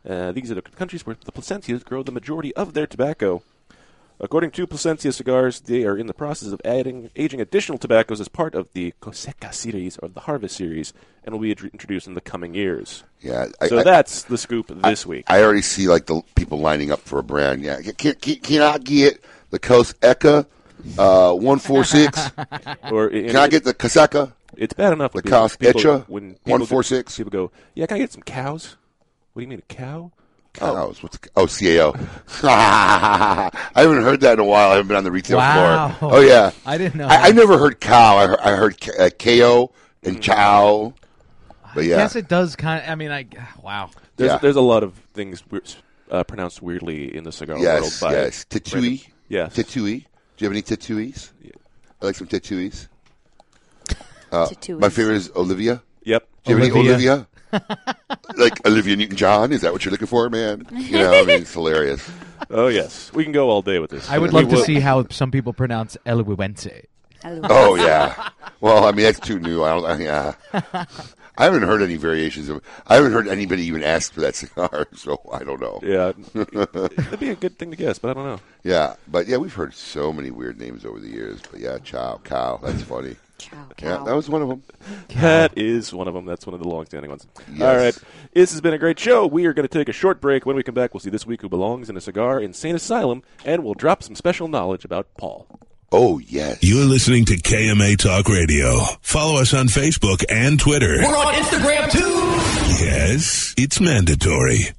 Uh, these are the countries where the Plasencias grow the majority of their tobacco. According to Plasencia Cigars, they are in the process of adding aging additional tobaccos as part of the Coseca series or the Harvest series, and will be int- introduced in the coming years. Yeah. I, so I- that's the scoop this week. I already see like the people lining up for a brand. Yeah. Can, can, can I get the Coseca uh, 146? Or can I get the Coseca? It's bad enough when Lacoste people, when 146. People go, yeah, can I get some cows? What do you mean a cow? Cows. What's oh CAO? I haven't heard that in a while. I haven't been on the retail Wow. floor. Oh yeah, I didn't know I, I never heard cow. I heard, I heard K- uh, KO and chow. But yeah, Yes, it does kind of. I mean, I wow. There's Yeah. there's a lot of things weir- uh, pronounced weirdly in the cigar yes, world. By yes. Tatooey. random- Yes. Tatooey. Do you have any tatooies? I like some tatooies. Uh, My favorite is Olivia. Yep. Do you have any Olivia. Olivia? like Olivia Newton-John? Is that what you're looking for, man? You know, I mean, it's hilarious. Oh yes, we can go all day with this. I would love to see how some people pronounce Eloquente. Oh yeah. Well, I mean that's too new. I don't. I, yeah. I haven't heard any variations of. I haven't heard anybody even ask for that cigar, so I don't know. Yeah, that'd be a good thing to guess, but I don't know. Yeah, but yeah, we've heard so many weird names over the years. But yeah, chow, cow. That's funny. Chow, Yeah, that was one of them. That is one of them. That's one of the long-standing ones. Yes. All right, this has been a great show. We are going to take a short break. When we come back, we'll see this week who belongs in a cigar insane asylum, and we'll drop some special knowledge about Paul. Oh yes. You're listening to KMA Talk Radio. Follow us on Facebook and Twitter. We're on Instagram too. Yes, it's mandatory.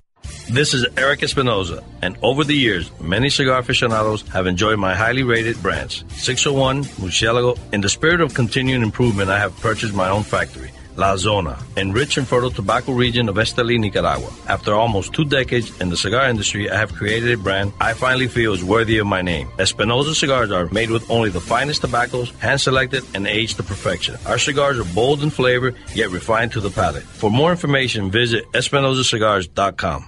This is Erik Espinosa, and over the years, many cigar aficionados have enjoyed my highly rated brands. 601, Murcielago. In the spirit of continuing improvement, I have purchased my own factory, La Zona, in rich and fertile tobacco region of Esteli, Nicaragua. After almost two decades in the cigar industry, I have created a brand I finally feel is worthy of my name. Espinoza cigars are made with only the finest tobaccos, hand-selected and aged to perfection. Our cigars are bold in flavor, yet refined to the palate. For more information, visit EspinosaCigars.com.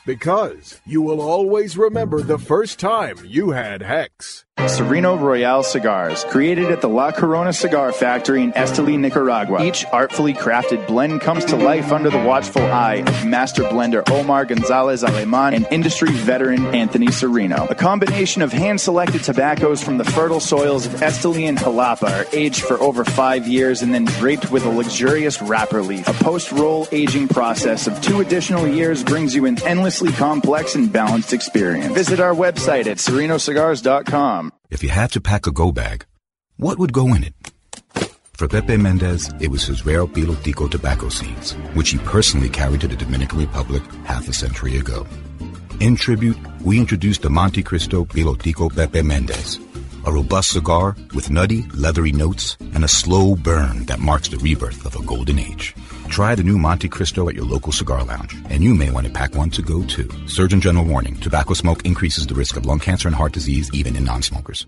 because you will always remember the first time you had Hex. Serino Royale cigars, created at the La Corona Cigar Factory in Esteli, Nicaragua. Each artfully crafted blend comes to life under the watchful eye of master blender Omar Gonzalez Aleman and industry veteran Anthony Serino. A combination of hand-selected tobaccos from the fertile soils of Esteli and Jalapa are aged for over five years and then draped with a luxurious wrapper leaf. A post-roll aging process of two additional years brings you an complex and balanced experience. Visit our website at serinocigars.com. If you had to pack a go bag, what would go in it? For Pepe Mendez, it was his rare Pilotico tobacco seeds, which he personally carried to the Dominican Republic half a century ago. In tribute, we introduced the Montecristo Pilotico Pepe Mendez, a robust cigar with nutty, leathery notes and a slow burn that marks the rebirth of a golden age. Try the new Montecristo at your local cigar lounge, and you may want to pack one to go too. Surgeon General warning, tobacco smoke increases the risk of lung cancer and heart disease even in non-smokers.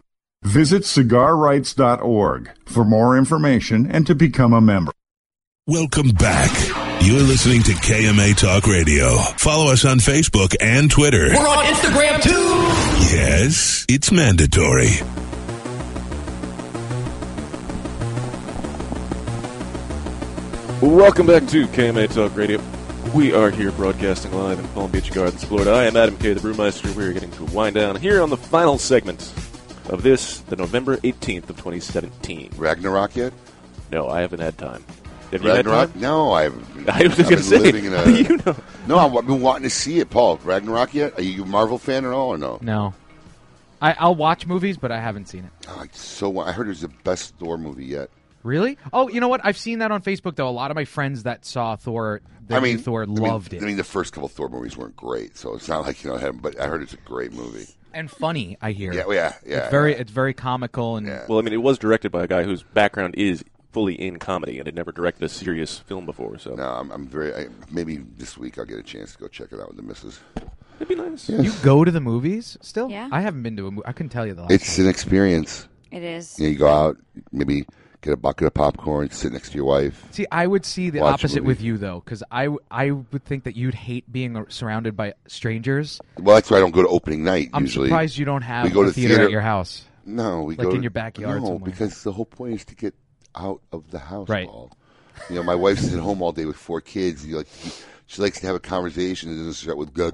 Visit cigarrights.org for more information and to become a member. Welcome back. You're listening to KMA Talk Radio. Follow us on Facebook and Twitter. We're on Instagram too. Yes, it's mandatory. Welcome back to KMA Talk Radio. We are here broadcasting live in Palm Beach Gardens, Florida. I am Adam K., the Brewmeister. We're getting to wind down here on the final segment of this, the November 18th of 2017. Ragnarok yet? No, I haven't had time. Have you had Ragnarok? time? No, I haven't. I was I've gonna been say, living in a- you know. No, I've I've been wanting to see it, Paul. Ragnarok yet? Are you a Marvel fan at all or no? No. I, I'll watch movies, but I haven't seen it. Oh, I so I heard it was the best Thor movie yet. Really? Oh, you know what? I've seen that on Facebook though. A lot of my friends that saw Thor, the I new mean, Thor, I mean- loved I mean, the first couple Thor movies weren't great, so it's not like you know. I haven't- But I heard it's a great movie. And funny. I hear. Yeah, yeah, yeah, It's very, yeah. it's very comical and Yeah. Well, I mean, it was directed by a guy whose background is fully in comedy and had never directed a serious film before. So No, I'm, I'm very. I, maybe this week I'll get a chance to go check it out with the missus. It'd be nice. You go to the movies still? Yeah. I haven't been to a movie. I couldn't tell you the last. It's an experience. It is. You, know, you go out, maybe get a bucket of popcorn, sit next to your wife. See, I would see the Watch a opposite movie. with you though, because I, w- I would think that you'd hate being surrounded by strangers. Well, that's why I don't go to opening night. I'm usually, surprised you don't have we go a to theater, at your house. No, we like go in to- your backyard No, somewhere. because the whole point is to get out of the house. Right. Paul. You know, my wife's at home all day with four kids. You like, she likes to have a conversation and doesn't start with you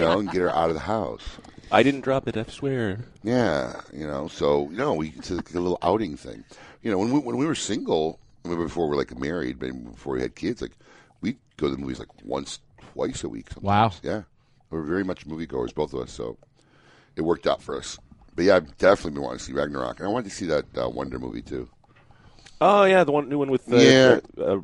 know, and get her out of the house. I didn't drop it. I swear. Yeah, you know, so you know, we it's like a little outing thing. You know, when we when we were single, I mean, before we were like married, but before we had kids, like we'd go to the movies like once, twice a week. Sometimes. Wow. Yeah, we're very much moviegoers, both of us. So it worked out for us. But yeah, I've definitely been wanting to see Ragnarok, and I wanted to see that uh, Wonder movie too. Oh yeah, the one new one with uh, Yeah. uh,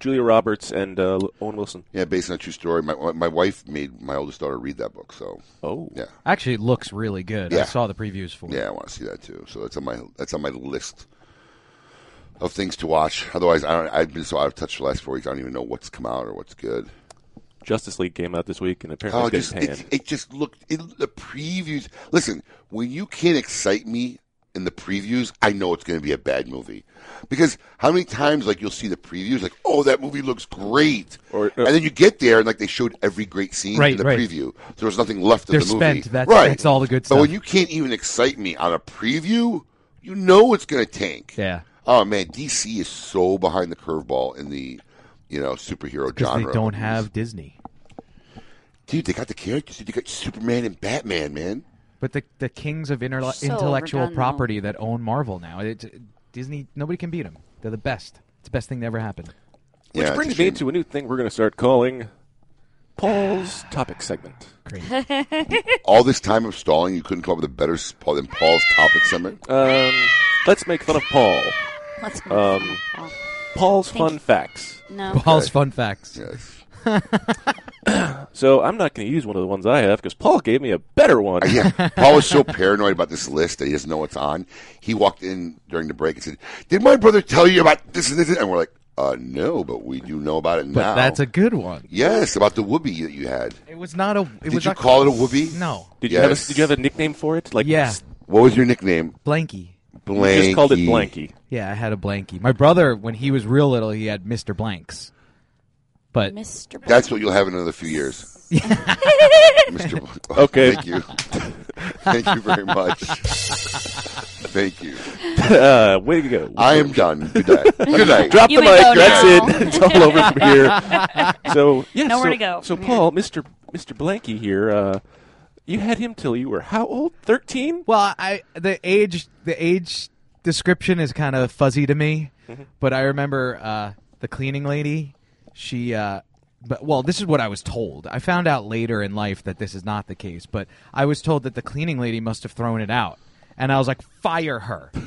Julia Roberts and uh, Owen Wilson. Yeah, based on a true story. My my wife made my oldest daughter read that book. So oh yeah, Actually, it looks really good. I saw the previews for it. yeah, I want to see that too. So that's on my that's on my list of things to watch. Otherwise, I don't. I've been so out of touch for the last four weeks. I don't even know what's come out or what's good. Justice League came out this week, and apparently Oh, it's just, it, it just looked it, the previews. Listen, when you can't excite me in the previews, I know it's going to be a bad movie. Because how many times like you'll see the previews like, oh, that movie looks great, Or- uh, and then you get there and like they showed every great scene Right, in the right. preview. So there was nothing left They're of the movie. spent. That's- right, that's all the good stuff. But when you can't even excite me on a preview, you know it's going to tank. Yeah. Oh man, DC is so behind the curveball in the you know superhero Because genre. they don't movies. have Disney. Dude, they got the characters. They got Superman and Batman, man. But the the kings of interle- So intellectual overdone, though. property that own Marvel now, it, Disney, nobody can beat them. They're the best. It's the best thing that ever happened. Which Yeah, brings me to a new thing we're going to start calling Paul's topic segment. Great. All this time of stalling, you couldn't come up with a better s- Paul than Paul's topic segment. Um, let's make fun of Paul. Let's go. Um, Paul's Thank fun you. facts. no. Paul's fun facts. Yes. So I'm not going to use one of the ones I have because Paul gave me a better one. Yeah, Paul was so paranoid about this list that he doesn't know what's on. He walked in during the break and said, "Did my brother tell you about this and this?" And we're like, "Uh, no, but we do know about it But now." that's a good one. yes, about the whoopee that you had. It was not a. It Did was you not- call it a whoopee? No. Did you have a, Did you have a nickname for it? Like Yeah. What was your nickname? Blanky. Blanky. you just called it Blanky. Yeah, I had a blanky. My brother, when he was real little, he had Mister Blanks. But Mr. That's what you'll have in another few years. Mr. Bl- oh, Okay. Thank you. Thank you very much. Thank you. uh, way to go. I am done. Good night. Good night. Drop You the may mic. go That's now. it. It's all over from here. So yeah, Nowhere so, to go So Paul, Mister Mister Blanky here, uh, you had him till you were how old? Thirteen. well, I the age the age description is kind of fuzzy to me. Mm-hmm. But I remember uh, the cleaning lady. She. Uh, but well, this is what I was told. I found out later in life that this is not the case. But I was told that the cleaning lady must have thrown it out, and I was like, "Fire her!"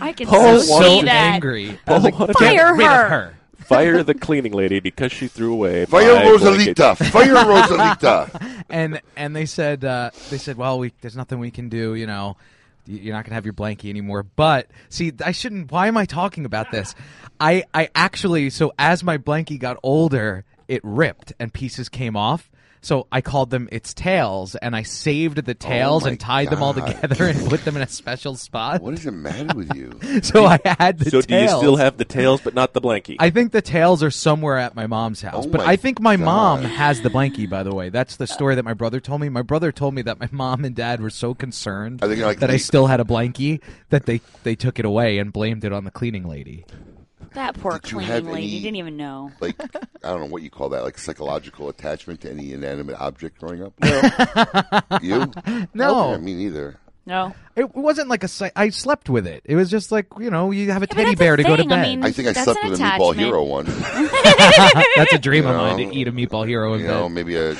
I can Paul I so see so that. angry. I was Paul like, wanted "Get to- rid Fire of her. Fire the cleaning lady because she threw away. Fire my Rosalita! blanket. Fire Rosalita! and and they said uh, they said, well, we, there's nothing we can do. You know, Y- you're not gonna have your blankie anymore. But see, I shouldn't. Why am I talking about this? I I actually so as my blankie got older, it ripped and pieces came off. So I called them its tails, and I saved the tails Oh and tied them all together and put them in a special spot. What is the matter with you? so I had the So do you still have the tails, but not the blankie? I think the tails are somewhere at my mom's oh house, Oh but I think my mom has the blankie. By the way, that's the story that my brother told me. My brother told me that my mom and dad were so concerned like, that I still had a blankie that they they took it away and blamed it on the cleaning lady. That poor Did cleaning lady any- didn't even know. Like, I don't know what you call that, like psychological attachment to any inanimate object growing up? No. you? No. Okay, me neither. No, it wasn't like a. I slept with it. It was just like you know, you have a but teddy bear to go to thing. I bed. mean, I think I slept an with a Meatball. Hero one. That's a dream You of mine to eat a meatball hero in You bed. know, maybe a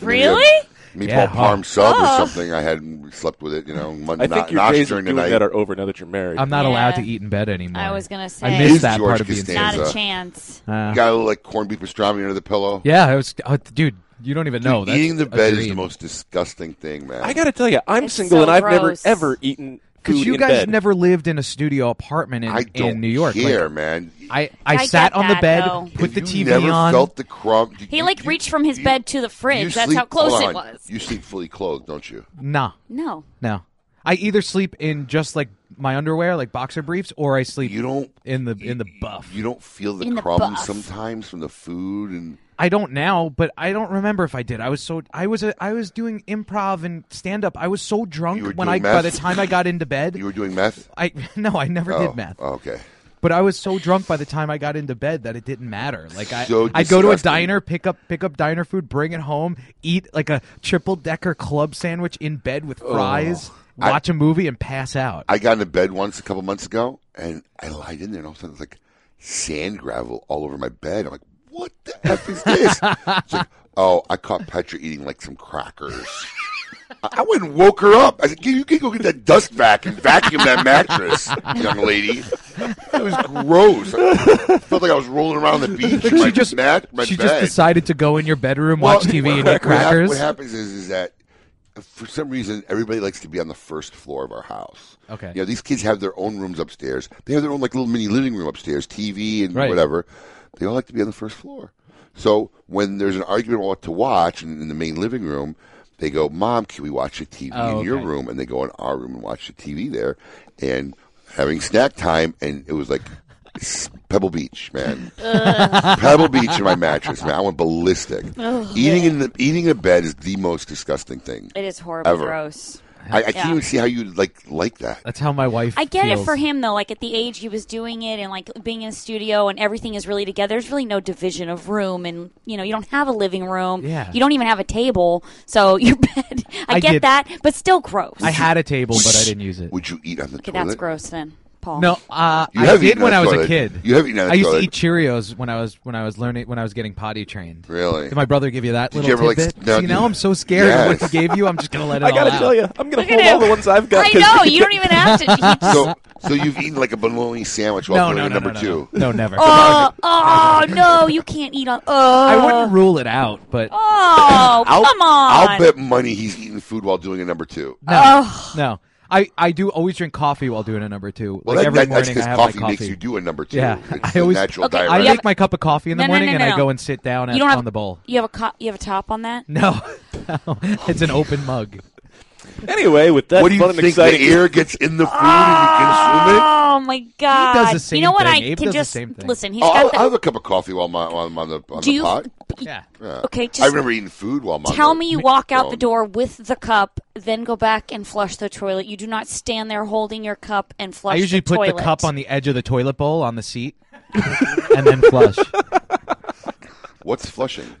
Really? maybe a Yeah, meatball parm huh. sub Oh. or something. I had slept with it. You know, mon- I think not, your not days of the doing night. that are over now that you're married. I'm not allowed to eat in bed anymore. I was gonna say. I missed that George part of being Not a chance. Uh, Got a little like corned beef pastrami under the pillow. yeah, it was. Oh, dude, you don't even know. Dude, That's eating the a bed is the most disgusting thing, man. I got to tell you, I'm It's single so and I've never ever eaten Because you guys bed. never lived in a studio apartment in, I don't in New York. Like, man. I, I, I sat get on the bed, though. put If the you TV never on. felt the crumb. you- He like you- reached from his you- bed to the fridge. That's sleep- how close it was. You sleep fully clothed, don't you? no, No. no. I either sleep in just like my underwear, like boxer briefs, or I sleep You don't in the in the buff. You don't feel the In crumbs buff. sometimes from the food and I don't now, but I don't remember if I did. I was so I was a, I was doing improv and stand up. I was so drunk when I doing by the time I got into bed. you were doing meth. I no, I never oh, did meth. oh, okay. But I was so drunk by the time I got into bed that it didn't matter. Like I, So I'd go to a diner, pick up pick up diner food, bring it home, eat like a triple decker club sandwich in bed with oh. fries, I- watch a movie, and pass out. I got into bed once a couple months ago, and I lied in there, and all of a sudden it's like sand gravel all over my bed. I'm like, what the f is this? Like, oh, I caught Petra eating like some crackers. I I went and woke her up. I said, "You can go get that dust vac and vacuum that mattress, young lady." It was gross. I felt like I was rolling around the beach. Like my she just mat, my she bed. just decided to go in your bedroom, Well, watch TV, and eat crackers. What happens is, is that uh, for some reason everybody likes to be on the first floor of our house. Okay. You know, these kids have their own rooms upstairs. They have their own like little mini living room upstairs, TV and Right. whatever. They all like to be on the first floor. So when there's an argument about what to watch in, in the main living room, they go, "Mom, can we watch the TV Oh, in your room?" And they go in our room and watch the TV there, and having snack time, and it was like. Pebble Beach, man. Pebble Beach in my mattress, man. I went ballistic. Ugh. eating in the eating in a bed is the most disgusting thing. It is horrible, Ever. gross. I, I can't even see how you like like that. That's how my wife. I get it for him though. Like at the age he was doing it, and like being in a studio, and everything is really together. There's really no division of room, and you know you don't have a living room. Yeah. You don't even have a table, so your bed. I, I get did- that, but still gross. I had a table, but I didn't use it. Would you eat on the Okay, toilet? that's gross then, Paul. No, uh, You I have did eaten when I was toilet. a kid. You have eaten I used toilet. to eat Cheerios when I was when I was learning when I was getting potty trained. Really? Did my brother give you that Did little you ever, like, tidbit? s- no, See, now I'm so scared of Yes. what he gave you. I'm just gonna let it I all gotta out. tell you, I'm gonna Look at pull all him. the ones I've got. I 'cause know we you don't even have to. He- So so you've eaten like a bologna sandwich while No, doing no, a no, number no, no, two. no, never. Oh, oh no! You can't eat on. Oh, I wouldn't rule it out, but Oh, I'll, come on! I'll bet money he's eating food while doing a number two. no, no. I, I do always drink coffee while doing a number two. Well, like that, every that, that's morning, because I have coffee, my coffee. makes you do a number two. Yeah, it's I a always natural Okay, diet. I make my cup of coffee in the No, no, morning no, and no, I go and sit down You at, have on the bowl. You have a co- you have a top on that. No, no, it's an open mug. Anyway, with that what do you fun and think? The air gets in the food and you consume it. Oh my god! does the same you know what? thing. I Abe can does the just same thing. listen. He's Oh, got I'll, the. I'll have a cup of coffee while, my, while I'm on the on Do the you- pot. Yeah. Yeah. Okay, I remember eating food while I'm on Tell the- me you walk out the door with the cup, then go back and flush the toilet. You do not stand there holding your cup and flush. I usually the put toilet. the cup on the edge of the toilet bowl on the seat, and then flush. What's flushing?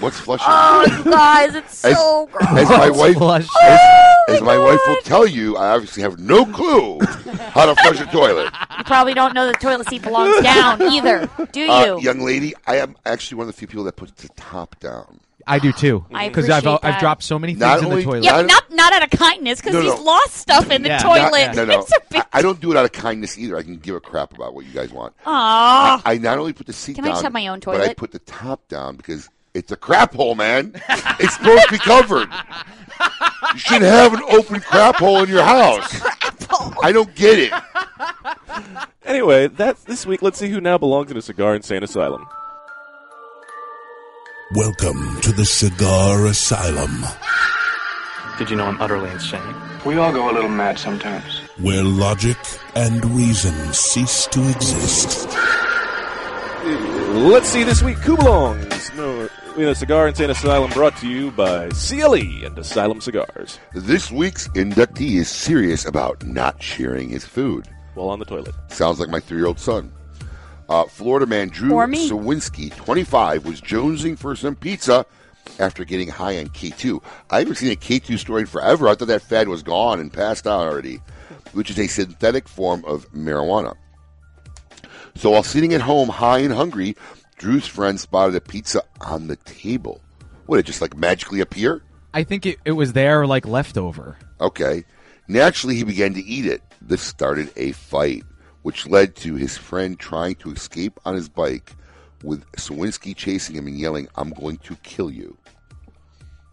What's flushing? Oh, you guys, it's As- so gross. As my wife, Flush. as, As my wife will tell you, I obviously have no clue how to flush a toilet. You probably don't know the toilet seat belongs down either, do you? Uh, young lady, I am actually one of the few people that puts the top down. I do too. I Because I've appreciate I've dropped so many things Not in only- the toilet. yeah, not not out of kindness because No, he's lost stuff in the Yeah. toilet. No, no. It's a big- I, I don't do it out of kindness either. I can give a crap about what you guys want. Aw. I, I not only put the seat Can I down, just have my own toilet? but I put the top down because it's a crap hole, man. it's supposed to be covered. You shouldn't have an open crap hole in your house. I don't get it. Anyway, that's this week. Let's see who now belongs in a cigar insane asylum. Welcome to the Cigar Asylum, Did you know I'm utterly insane? We all go a little mad sometimes. where logic and reason cease to exist. Let's see this week who belongs no, in a cigar insane asylum. Brought to you by CLE and Asylum Cigars. This week's inductee is serious about not sharing his food. While on the toilet. Sounds like my three-year-old son. Uh, Florida man Drew Or me. Sawinski, 25, was jonesing for some pizza after getting high on K2. I haven't seen a K2 story in forever. I thought that fad was gone and passed out already, which is a synthetic form of marijuana. So while sitting at home high and hungry, Drew's friend spotted a pizza on the table. Would it just like magically appear? I think it, it was there like leftover. Okay. Naturally, he began to eat it. This started a fight, which led to his friend trying to escape on his bike, with Sawinski chasing him and yelling, I'm going to kill you.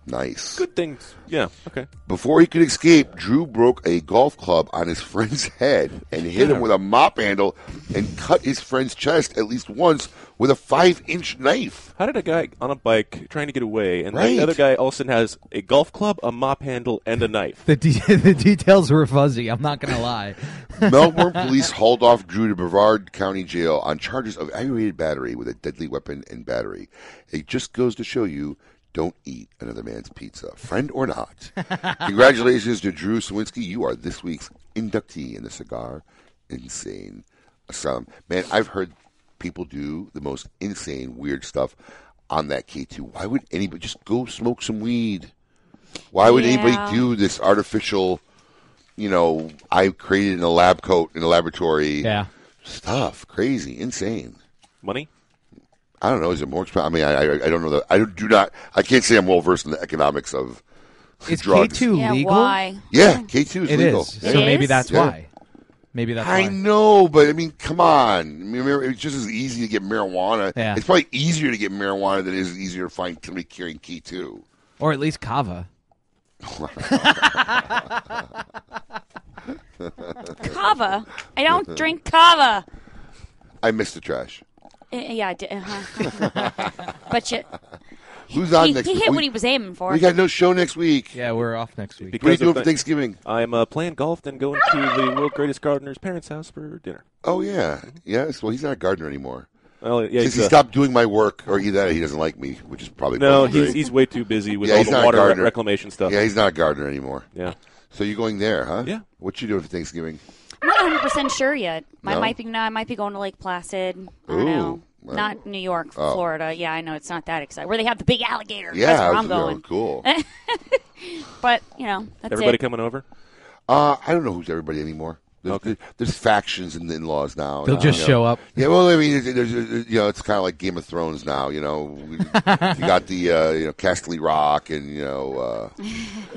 Nice. Good things. Yeah. Okay. Before he could escape, Drew broke a golf club on his friend's head and hit him with a mop handle and cut his friend's chest at least once with a five inch knife. How did a guy on a bike trying to get away, and Right. the other guy all of a sudden has a golf club, a mop handle, and a knife? The de- the details were fuzzy. I'm not gonna lie. Melbourne police hauled off Drew to Brevard County Jail on charges of aggravated battery with a deadly weapon and battery. It just goes to show you don't eat another man's pizza, friend or not. Congratulations to Drew Sawinski. You are this week's inductee in the Cigar Insane Asylum. Man, I've heard people do the most insane, weird stuff on that K2. Why would anybody just go smoke some weed? Why would Yeah. anybody do this artificial, you know, I created in a lab coat in a laboratory Yeah. stuff? Crazy, insane. Money? I don't know. Is it more expensive? I mean, I, I, I don't know. That, I do not. I can't say I'm well versed in the economics of Is drugs. K2 Yeah, legal? why? Yeah, K2 is It legal. is. Yeah. So maybe is? that's Yeah. why. Maybe that's I why. know, but I mean, come on. I mean, it's just as easy to get marijuana. Yeah. It's probably easier to get marijuana than it is easier to find somebody carrying K2. Or at least kava. Kava. I don't drink kava. I miss the trash. Uh, yeah, I did. Uh-huh. but you, Who's on he, next he week? hit We- what he was aiming for. We got no show next week. Yeah, we're off next week. What are you doing of for Thanksgiving? I'm uh, playing golf, then going to the world greatest gardener's parents' house for dinner. Oh yeah, yes. Well, he's not a gardener anymore. Well, yeah, Since he uh, stopped doing my work, or either that, he doesn't like me, which is probably No, he's he's way too busy with Yeah, all he's the not water gardener. reclamation stuff. Yeah, he's not a gardener anymore. Yeah. So you're going there, huh? Yeah. What you doing for Thanksgiving? I'm not 100 percent sure yet. I No? might be. No, I might be going to Lake Placid. I don't Ooh. know. Well, Not New York, oh. Florida. Yeah, I know it's not that exciting. Where they have the big alligator. Yeah, that's where I I'm was- going. cool. but you know, that's Everybody it. coming over? Uh, I don't know who's everybody anymore. There's, Okay. there's factions in the in-laws now. They'll you just know. show up. Yeah, well, I mean, there's, there's, there's- you know, it's kind of like Game of Thrones now. You know, you got the uh, you know Castle Rock, and you know, uh,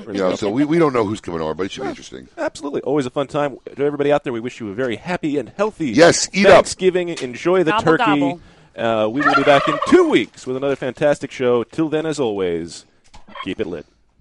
you know, so we, we don't know who's coming over, but it should be interesting. Absolutely. Always a fun time. To everybody out there, we wish you a very happy and healthy Yes, eat up. Thanksgiving. Enjoy the Gobble, turkey. gobble. Uh, we will be back in two weeks with another fantastic show. Till then, as always, keep it lit.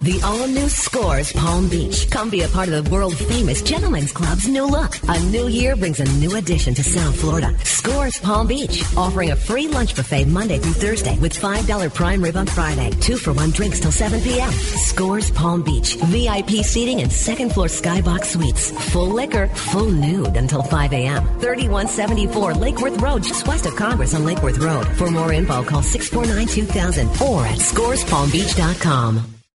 The all-new Scores Palm Beach. Come be a part of the world-famous Gentlemen's Club's new look. A new year brings a new addition to South Florida. Scores Palm Beach, offering a free lunch buffet Monday through Thursday with $5 prime rib on Friday. Two for one drinks till 7 p.m. Scores Palm Beach. VIP seating and second floor skybox suites. Full liquor, full nude until 5 a.m. 3174 Lake Worth Road, just west of Congress on Lake Worth Road. For more info, call 649-2000 or at scorespalmbeach.com.